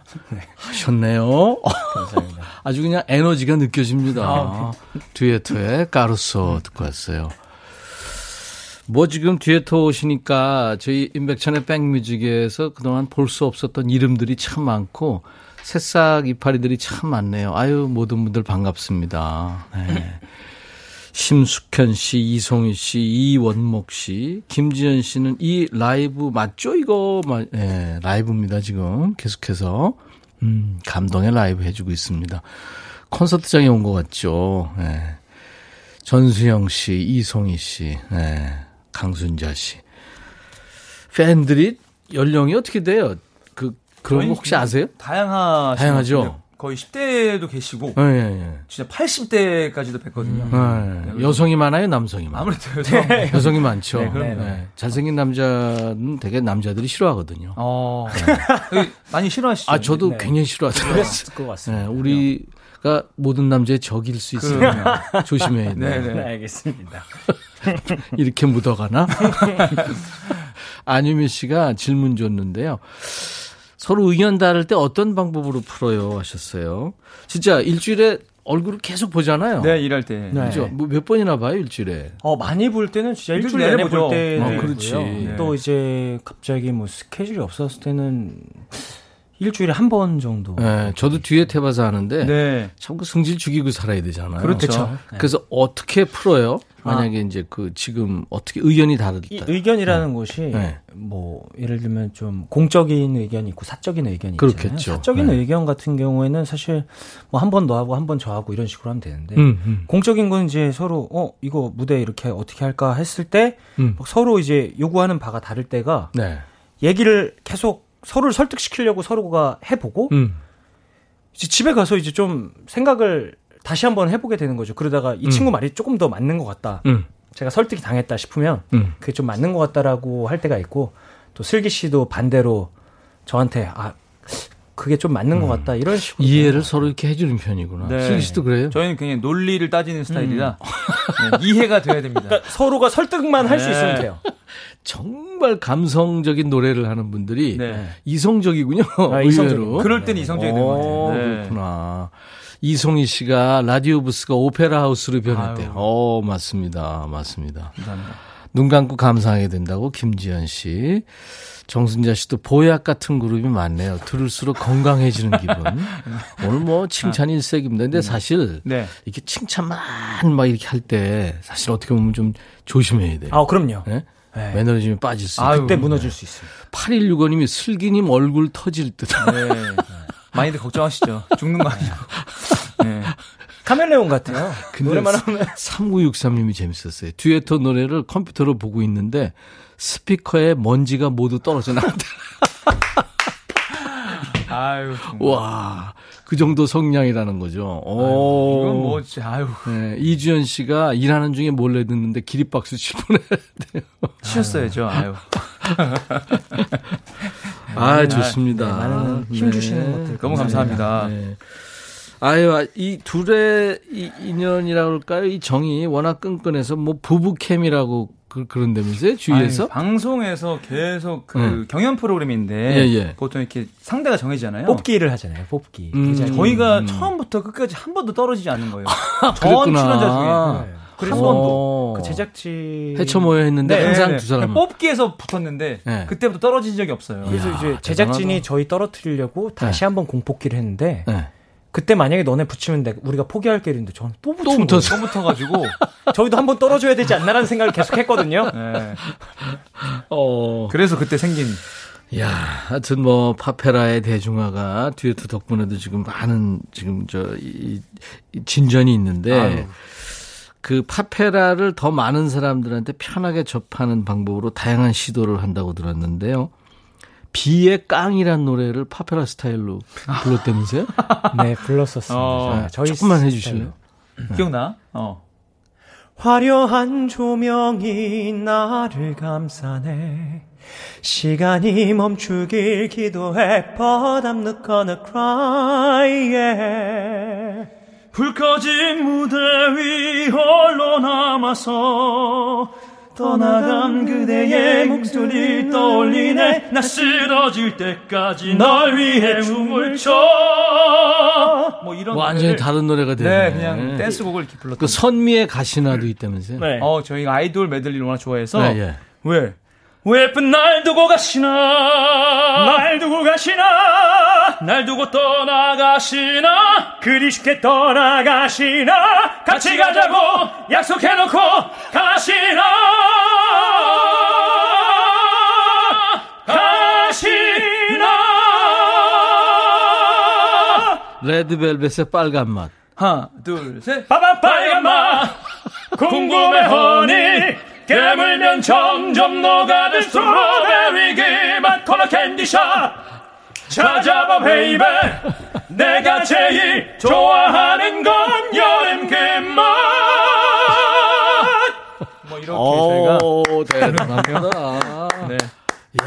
Speaker 1: 하셨네요.
Speaker 6: 감사합니다.
Speaker 1: 아주 그냥 에너지가 느껴집니다. 듀에토의 까르소 듣고 왔어요. 뭐 지금 듀에토 오시니까 저희 임백천의 백뮤직에서 그동안 볼 수 없었던 이름들이 참 많고 새싹 이파리들이 참 많네요. 아유 모든 분들 반갑습니다. 네. 심숙현 씨, 이송희 씨, 이원목 씨, 김지현 씨는 이 라이브 맞죠? 이거 마- 네, 라이브입니다 지금 계속해서 음, 감동의 라이브 해주고 있습니다. 콘서트장에 온 것 같죠. 네. 전수영 씨, 이송희 씨, 네. 강순자 씨. 팬들이 연령이 어떻게 돼요? 그 그런 거 혹시 아세요?
Speaker 9: 다양하
Speaker 1: 다양하죠.
Speaker 5: 거의 10대도 계시고 예, 예, 예. 진짜 80대까지도 뵀거든요. 음.
Speaker 1: 네. 여성이 많아요, 남성이 많아요.
Speaker 5: 아무래도 여성. 네.
Speaker 1: 여성이 많죠. 네, 네. 잘생긴 남자는 되게 남자들이 싫어하거든요. 어.
Speaker 5: 많이 싫어하시죠?
Speaker 1: 아, 저도 굉장히 싫어하더라고요.
Speaker 6: 그랬을 것 같습니다.
Speaker 1: 우리가 모든 남자의 적일 수 있으니까 조심해야 돼요. 네,
Speaker 6: 네. 알겠습니다.
Speaker 1: 이렇게 묻어가나? 안유미 씨가 질문 줬는데요. 서로 의견 다를 때 어떤 방법으로 풀어요 하셨어요. 진짜 일주일에 얼굴을 계속 보잖아요.
Speaker 5: 네, 일할 때.
Speaker 1: 네. 그죠? 뭐 몇 번이나 봐요, 일주일에?
Speaker 6: 어, 많이 볼 때는 진짜 일주일 내내 볼 때. 어, 그렇지. 네. 또 이제 갑자기 뭐 스케줄이 없었을 때는 일주일에 한 번 정도.
Speaker 1: 네, 저도 뒤에 태봐서 하는데 네. 참그 승질 죽이고 살아야 되잖아요.
Speaker 6: 그렇죠. 그렇죠.
Speaker 1: 그래서 어떻게 풀어요? 만약에 아. 이제 그 지금 어떻게 의견이 다르다.
Speaker 6: 의견이라는 네. 것이 네. 뭐 예를 들면 좀 공적인 의견이 있고 사적인 의견이 그렇겠죠. 있잖아요. 사적인 네. 의견 같은 경우에는 사실 뭐 한 번 너 하고 한 번 저 하고 이런 식으로 하면 되는데 음, 음. 공적인 건 이제 서로 어 이거 무대 이렇게 어떻게 할까 했을 때 음. 서로 이제 요구하는 바가 다를 때가 네. 얘기를 계속 서로를 설득시키려고 서로가 해보고 음. 이제 집에 가서 이제 좀 생각을 다시 한번 해보게 되는 거죠. 그러다가 이 음. 친구 말이 조금 더 맞는 것 같다. 음. 제가 설득이 당했다 싶으면 음. 그게 좀 맞는 것 같다라고 할 때가 있고 또 슬기 씨도 반대로 저한테 아 그게 좀 맞는 것 음. 같다 이런 식으로
Speaker 1: 이해를 서로 이렇게 해주는 편이구나. 네. 슬기 씨도 그래요?
Speaker 5: 저희는 그냥 논리를 따지는 스타일이라 음. 네, 이해가 돼야 됩니다. 그러니까
Speaker 6: 서로가 설득만 할수 네. 있으면 돼요.
Speaker 1: 정말 감성적인 노래를 하는 분들이 네. 이성적이군요. 아, 의외로.
Speaker 5: 그럴 땐 이성적이 되는 것 같아요.
Speaker 1: 네. 그렇구나. 이송희 씨가 라디오 부스가 오페라 하우스로 변했대요. 어, 맞습니다. 맞습니다. 감사합니다. 눈 감고 감상하게 된다고 김지현 씨. 정순자 씨도 보약 같은 그룹이 많네요. 들을수록 건강해지는 기분. 오늘 뭐 칭찬 일색입니다. 근데 음. 사실 네. 이렇게 칭찬만 막 이렇게 할 때 사실 어떻게 보면 좀 조심해야 돼요.
Speaker 6: 아, 그럼요. 네?
Speaker 1: 네. 매너리즘이 빠질 수 있어요.
Speaker 6: 아, 그때 무너질 네. 수 있어요.
Speaker 1: 8165님이 슬기님 얼굴 터질 듯. 네.
Speaker 5: 많이들 걱정하시죠. 죽는 거 아니고. 네.
Speaker 6: 카멜레온 같아요. 노래만 하면.
Speaker 1: 3963님이 재밌었어요. 듀에토 노래를 컴퓨터로 보고 있는데 스피커에 먼지가 모두 떨어져 나왔다. 아유. 와. 그 정도 성량이라는 거죠. 오.
Speaker 5: 이건 뭐, 아유.
Speaker 1: 네, 이주연 씨가 일하는 중에 몰래 듣는데 기립박수 칠 돼요.
Speaker 5: 치셨어야죠, 아유.
Speaker 1: 아, 좋습니다. 네,
Speaker 6: 많은 힘 주시는 네. 것들.
Speaker 5: 너무 감사합니다. 네.
Speaker 1: 아유, 이 둘의 이 인연이라고 할까요? 이 정이 워낙 끈끈해서 뭐 부부캠이라고 그, 그런다면서요? 주위에서? 아니,
Speaker 5: 방송에서 계속 그 음. 경연 프로그램인데 예, 예. 보통 이렇게 상대가 정해지잖아요.
Speaker 6: 뽑기를 하잖아요. 뽑기.
Speaker 5: 음. 저희가 음. 처음부터 끝까지 한 번도 떨어지지 않는 거예요. 전 출연자 중에. 네. 그래서 한 번도 그 제작진
Speaker 1: 해쳐 모여 했는데 네, 항상 네, 두 사람
Speaker 5: 뽑기에서 붙었는데 네. 그때부터 떨어진 적이 없어요.
Speaker 6: 그래서 이야, 이제 제작진이 대단하다. 저희 떨어뜨리려고 다시 네. 한번 공뽑기를 했는데 네. 그때 만약에 너네 붙이면 돼 우리가 포기할 게 있는데 저는 또 붙은 또 붙어서 또 붙어가지고 저희도 한번 떨어져야 되지 않나라는 생각을 계속 했거든요. 네.
Speaker 5: 어 그래서 그때 생긴.
Speaker 1: 야, 하여튼 뭐 파페라의 대중화가 듀에트 덕분에도 지금 많은 지금 저이 진전이 있는데 아유. 그 파페라를 더 많은 사람들한테 편하게 접하는 방법으로 다양한 시도를 한다고 들었는데요. 비의 깡이란 노래를 파페라 스타일로 불렀다면서요?
Speaker 6: 네, 불렀었습니다. 어,
Speaker 1: 저희 조금만 해주실래요?
Speaker 5: 네. 기억나? 어.
Speaker 8: 화려한 조명이 나를 감싸네 시간이 멈추길 기도해 But I'm not gonna cry yeah.
Speaker 10: 불 꺼진 무대 위 홀로 남아서 떠나간 그대의 목소리 떠올리네. 나 쓰러질 때까지 널 위해 춤을 춰뭐
Speaker 1: 이런 완전히 다른 노래가 되네.
Speaker 5: 네 그냥 댄스곡을 이렇게 불렀던
Speaker 1: 그 선미의 가시나도 있다면서요?
Speaker 5: 네. 어 저희가 아이돌 메들리를 워낙 좋아해서 네, 예. 왜
Speaker 10: 예쁜 날 두고 가시나? 날 두고 가시나? 날 두고 떠나가시나? 그리 쉽게 떠나가시나? 같이 가자고 약속해놓고 가시나? 가시나?
Speaker 1: 레드벨벳의 빨간 맛.
Speaker 5: 하나 둘셋.
Speaker 10: 빠밤 빨간 맛. 궁금해 honey 깨물면 점점 녹아든 strawberry 그맛 corner candy shop
Speaker 11: 찾아봐 baby 내가 제일 좋아하는 건 여름 그맛
Speaker 12: 뭐 이렇게 저희가
Speaker 1: 대단합니다. 네.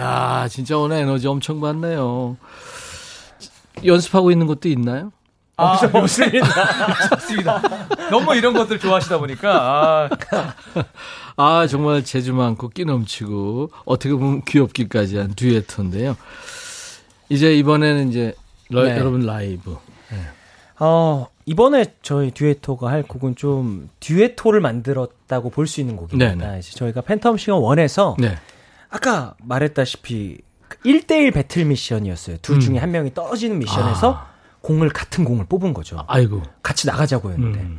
Speaker 1: 야 진짜 오늘 에너지 엄청 받네요. 연습하고 있는 것도 있나요?
Speaker 12: 아, 없습니다. 없습니다. 너무 이런 것들 좋아하시다 보니까.
Speaker 1: 아. 아, 정말 재주 많고 끼 넘치고 어떻게 보면 귀엽기까지 한 듀에터인데요. 이제 이번에는 이제 러, 네. 여러분 라이브. 네.
Speaker 13: 어, 이번에 저희 듀에토가 할 곡은 좀 듀에토를 만들었다고 볼 수 있는 곡입니다. 네네. 네. 이제 저희가 팬텀 싱어 1에서 네. 아까 말했다시피 1대1 배틀 미션이었어요. 둘 음. 중에 한 명이 떨어지는 미션에서 아. 공을 같은 공을 뽑은 거죠.
Speaker 1: 아이고.
Speaker 13: 같이 나가자고 했는데. 음.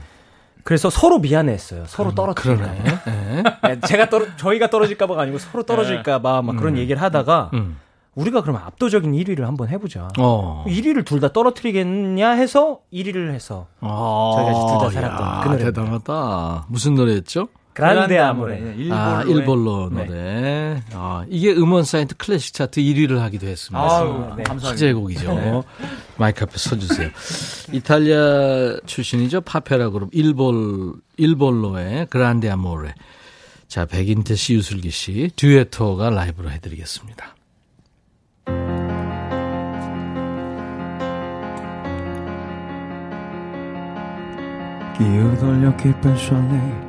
Speaker 13: 그래서 서로 미안했어요. 서로 떨어뜨리네. 네. 네. 제가 떨어 저희가 떨어질까봐가 아니고 서로 떨어질까봐 막 그런 음. 얘기를 하다가 음. 우리가 그러면 압도적인 1위를 한번 해보자. 어. 1위를 둘 다 떨어뜨리겠냐 해서 1위를 해서 아, 저희가 둘 다 살았던 그 노래.
Speaker 1: 대단하다. 무슨 노래였죠?
Speaker 13: 그란데 아모레.
Speaker 1: 아, 일본로 노래. 네. 아, 이게 음원 사이트 클래식 차트 1위를 하기도 했습니다. 아유, 네. 화제곡이죠. 네. 마이크 앞에 서주세요. 이탈리아 출신이죠. 파페라 그룹 일본, 일본로의 그란데 아모레. 자, 백인태 씨, 유슬기 씨, 듀에토가 라이브로 해드리겠습니다.
Speaker 5: Io penso a lei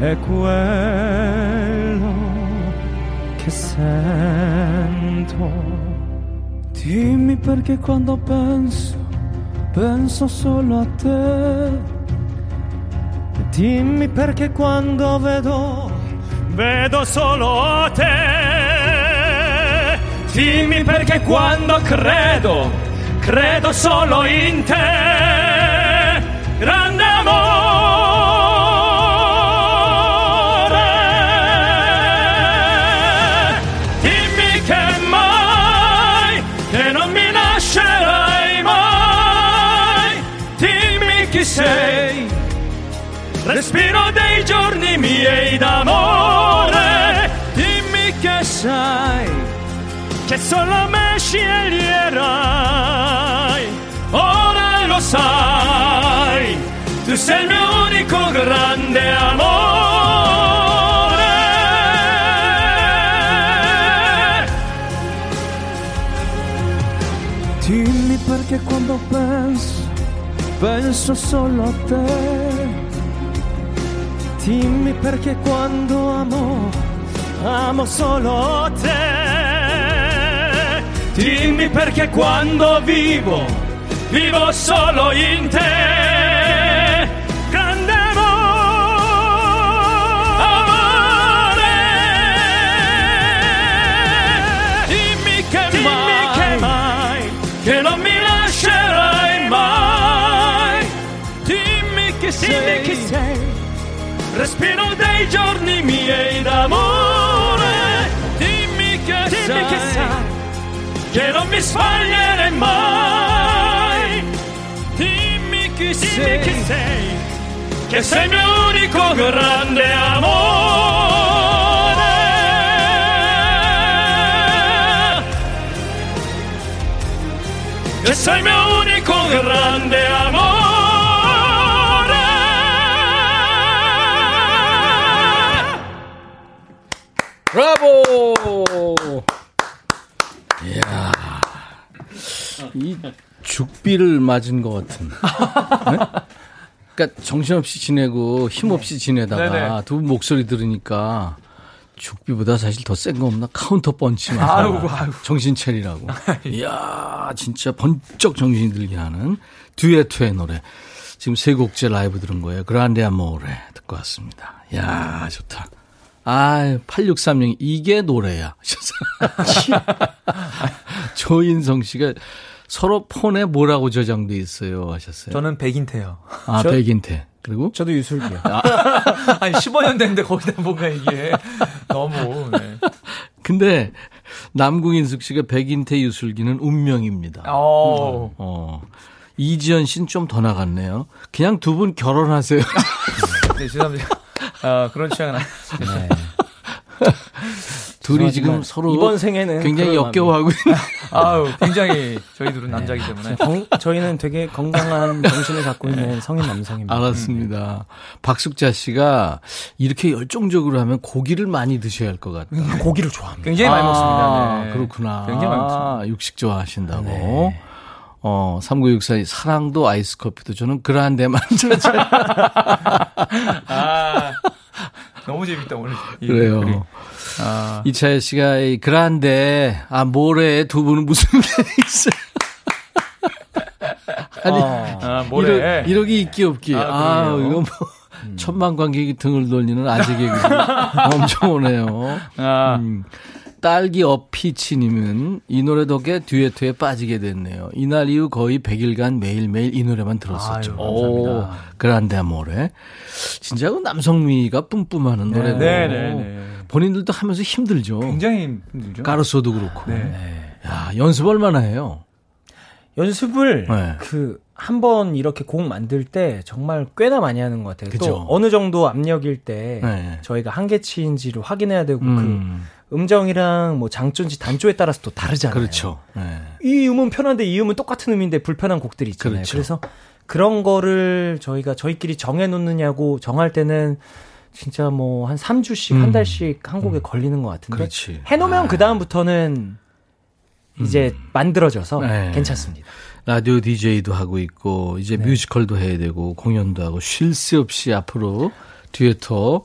Speaker 6: è quello che sento.
Speaker 5: Dimmi perché quando penso, penso solo a te.
Speaker 6: Dimmi perché quando vedo, vedo solo te. Dimmi perché quando credo, credo solo in te. Grande miei d'amore. Dimmi che sai che solo me sceglierai. Ora lo sai, tu sei il mio unico grande amore.
Speaker 5: Dimmi perché quando penso, penso solo a te
Speaker 6: Dimmi perché quando amo, amo solo te. Dimmi perché quando vivo, vivo solo in te. Grande amore. Dimmi che Dimmi mai, che mai, che non mi lascerai mai. Dimmi che sei. Dimmi che sei respiro dei giorni miei d'amore. Dimmi che Dimmi sai, che sai che non mi sbaglierei mai. Dimmi chi Dimmi sei, che sei, che sei il mio unico grande amore. Che sei il mio unico grande amore.
Speaker 1: 이 죽비를 맞은 것 같은. 네? 그러니까 정신없이 지내고 힘없이 지내다가 두 목소리 들으니까 죽비보다 사실 더 센 거 없나? 카운터 펀치 맞아. 정신 차리라고. 이야, 진짜 번쩍 정신이 들게 하는 듀에트의 노래. 지금 세 곡째 라이브 들은 거예요. 그란데 아모레 듣고 왔습니다. 이야, 좋다. 아, 8636 이게 노래야. 조인성 씨가 서로 폰에 뭐라고 저장돼 있어요 하셨어요.
Speaker 5: 저는 백인태요.
Speaker 1: 아 저, 백인태. 그리고
Speaker 6: 저도 유술기요. 아.
Speaker 5: 아니 15년 됐는데 거기다 뭔가 이게 너무. 네.
Speaker 1: 근데 남궁인숙 씨가 백인태 유술기는 운명입니다. 어. 어. 이지연 씨는 좀 더 나갔네요. 그냥 두 분 결혼하세요.
Speaker 5: 네, 죄송합니다. 아, 그런 취향은 아니 네.
Speaker 1: 둘이 지금 서로 이번 생에는 굉장히 역겨워하고 있는.
Speaker 5: 아우, 굉장히 저희 둘은 남자기 때문에. 건,
Speaker 6: 저희는 되게 건강한 정신을 갖고 있는 성인 남성입니다.
Speaker 1: 알았습니다. 박숙자 씨가 이렇게 열정적으로 하면 고기를 많이 드셔야 할 것 같다.
Speaker 6: 고기를 좋아합니다.
Speaker 5: 굉장히 많이 아, 먹습니다.
Speaker 1: 네. 그렇구나. 굉장히 많이 먹습니다. 육식 좋아하신다고. 네. 어, 3964 사랑도 아이스 커피도 저는 그란데만 찾아.
Speaker 5: 아, 너무 재밌다, 오늘.
Speaker 1: 그래요. 아. 이차혜 씨가 이 그란데, 아, 모레 두 분은 무슨 게 있어요? 아니, 아, 모레. 이러, 기 있기 없기. 아, 아 이거 뭐. 음. 천만 관객이 등을 돌리는 아재 개그 엄청 오네요. 아. 음. 딸기 어피치님은 이 노래 덕에 듀에트에 빠지게 됐네요. 이날 이후 거의 100일간 매일매일 이 노래만 들었었죠. 아유, 오, 그란데 아모레. 진짜 그 남성미가 뿜뿜하는 네, 노래고. 네, 네, 네. 본인들도 하면서 힘들죠.
Speaker 5: 굉장히 힘들죠.
Speaker 1: 가르소도 그렇고. 네. 야, 연습 얼마나 해요?
Speaker 6: 연습을 네. 그한 번 이렇게 곡 만들 때 정말 꽤나 많이 하는 것 같아요. 그쵸? 또 어느 정도 압력일 때 네. 저희가 한계치인지를 확인해야 되고 음. 그 음정이랑 뭐 장조인지 단조에 따라서 또 다르잖아요.
Speaker 1: 그렇죠. 네.
Speaker 6: 이 음은 편한데 이 음은 똑같은 음인데 불편한 곡들이 있잖아요. 그렇죠. 그래서 그런 거를 저희가 저희끼리 정해 놓느냐고 정할 때는 진짜 뭐 한 3주씩 음. 한 달씩 한 곡에 음. 걸리는 것 같은데 그렇지. 해놓으면 아. 그 다음부터는 이제 음. 만들어져서 네. 괜찮습니다.
Speaker 1: 라디오 DJ도 하고 있고 이제 네. 뮤지컬도 해야 되고 공연도 하고 쉴 새 없이 앞으로 듀에터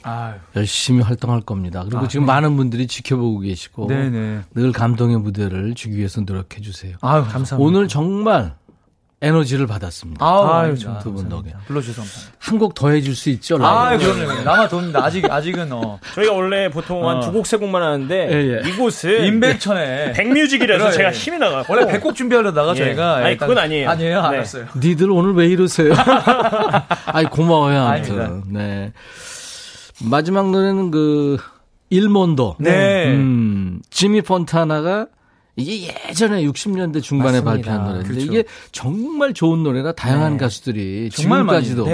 Speaker 1: 열심히 활동할 겁니다. 그리고 아, 지금 네. 많은 분들이 지켜보고 계시고 네네. 네. 늘 감동의 무대를 주기 위해서 노력해 주세요.
Speaker 6: 아유, 감사합니다.
Speaker 1: 오늘 정말 에너지를 받았습니다.
Speaker 5: 아유,
Speaker 1: 두분 덕에.
Speaker 5: 불러주셔서 감사합니다.
Speaker 1: 한 곡 더 해줄 수 있죠?
Speaker 5: 아, 그럼요. 남아 돕니다. 아직, 아직은, 어.
Speaker 6: 저희가 원래 보통 어. 한두 곡, 세 곡만 하는데, 예, 예. 이곳은.
Speaker 5: 인벤천에.
Speaker 6: 백뮤직이라서 제가 힘이 나가고.
Speaker 5: 원래 백곡 준비하려다가 예. 저희가.
Speaker 6: 아니, 그건 아니에요.
Speaker 5: 아니에요? 네. 알았어요.
Speaker 1: 니들 오늘 왜 이러세요? 아니, 고마워요. 아무튼. 네. 마지막 노래는 그, 일몬도. 네. 음, 지미 폰타나가 이게 예전에 60년대 중반에 맞습니다. 발표한 노래인데 그렇죠. 이게 정말 좋은 노래라 다양한 네. 가수들이 지금까지도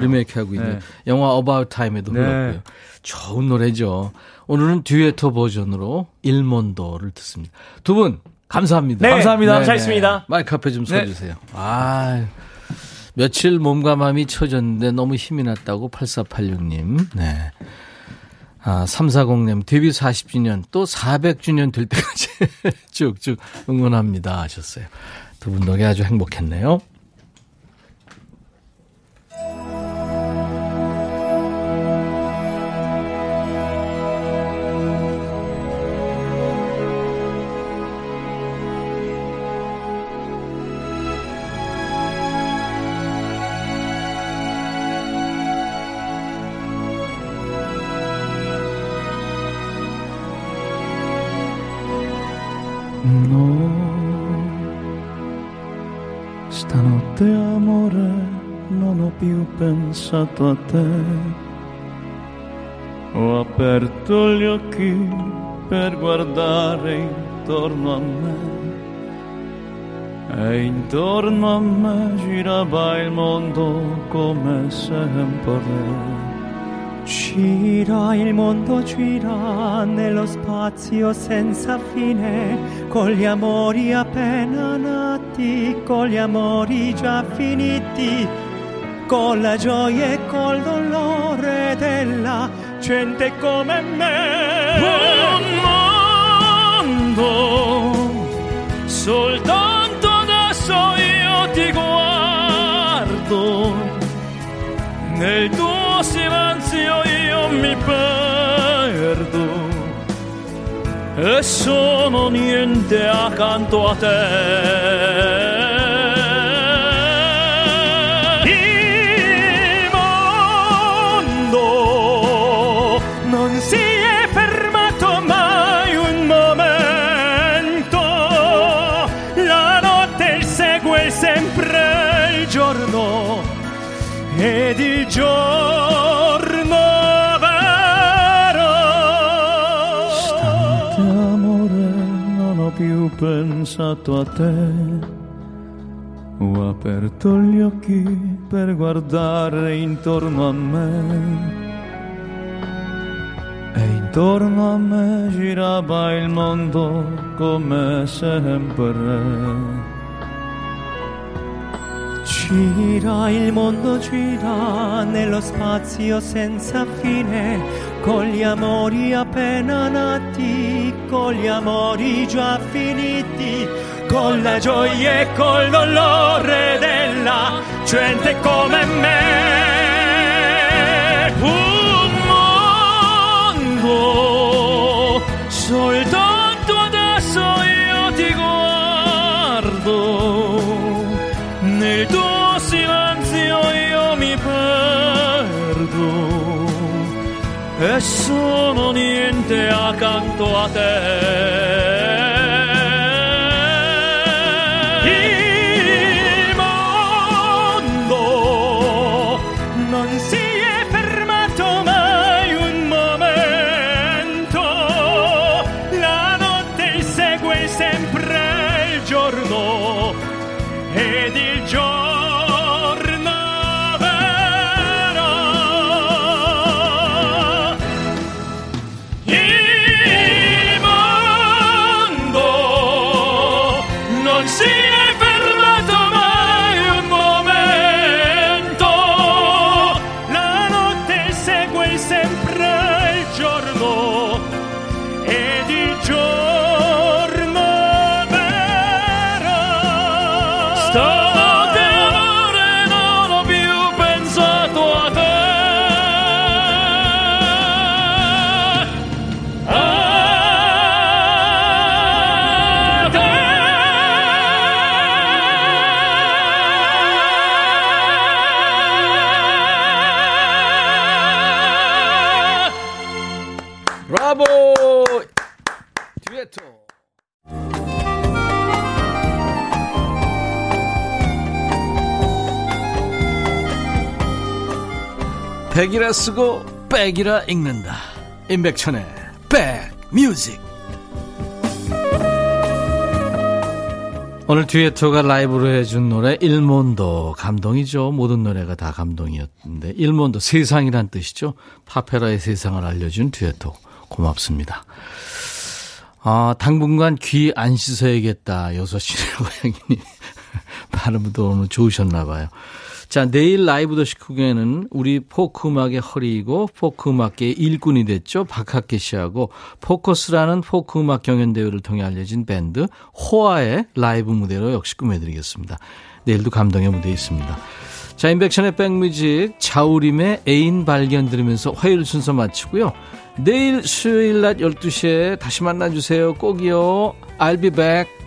Speaker 1: 리메이크 하고 있는 네. 영화 About Time에도 네. 불렀고요. 좋은 노래죠. 오늘은 듀에터 버전으로 일몬도를 듣습니다. 두 분 감사합니다.
Speaker 6: 네. 감사합니다. 네, 감사했습니다. 네.
Speaker 1: 마이크 앞에 좀 서주세요. 아 며칠 몸과 마음이 처졌는데 너무 힘이 났다고 8486님. 네. 아, 340님, 데뷔 40주년, 또 400주년 될 때까지 쭉쭉 응원합니다. 하셨어요. 두 분 덕에 아주 행복했네요.
Speaker 14: Pensato a te. Ho aperto gli occhi per guardare intorno a me. E intorno a me girava il mondo come sempre.
Speaker 15: Gira il mondo, gira nello spazio senza fine, con gli amori appena nati, con gli amori già finiti con la gioia e col dolore della gente come me.
Speaker 16: Un mondo, soltanto adesso io ti guardo, nel tuo silenzio silenzio io mi perdo e sono niente accanto a te.
Speaker 6: sempre il giorno
Speaker 5: e di giorno pensato a te. Ho aperto gli occhi per guardare intorno a me. E intorno a me girava il mondo come sempre.
Speaker 6: Gira il mondo, gira nello spazio senza fine, con gli amori appena nati, con gli amori già finiti, con la gioia e col dolore della gente come me. Un mondo soltanto e sono niente accanto a te.
Speaker 1: 백이라 쓰고 백이라 읽는다. 임백천의 백뮤직. 오늘 듀에토가 라이브로 해준 노래 일몬도. 감동이죠. 모든 노래가 다 감동이었는데 일몬도 세상이란 뜻이죠. 파페라의 세상을 알려준 듀에토. 고맙습니다. 아 당분간 귀 안 씻어야겠다. 여섯 시네 고양이님. 발음도 오늘 좋으셨나 봐요 자, 내일 라이브 더시 구경에는 우리 포크 음악의 허리이고 포크 음악계의 일꾼이 됐죠. 박학기 씨하고 포커스라는 포크 음악 경연 대회를 통해 알려진 밴드 호아의 라이브 무대로 역시 꾸며 드리겠습니다. 내일도 감동의 무대 있습니다. 자, 인백션의 back music 자우림의 애인 발견 들으면서 화요일 순서 마치고요. 내일 수요일 낮 12시에 다시 만나주세요. 꼭이요. I'll be back.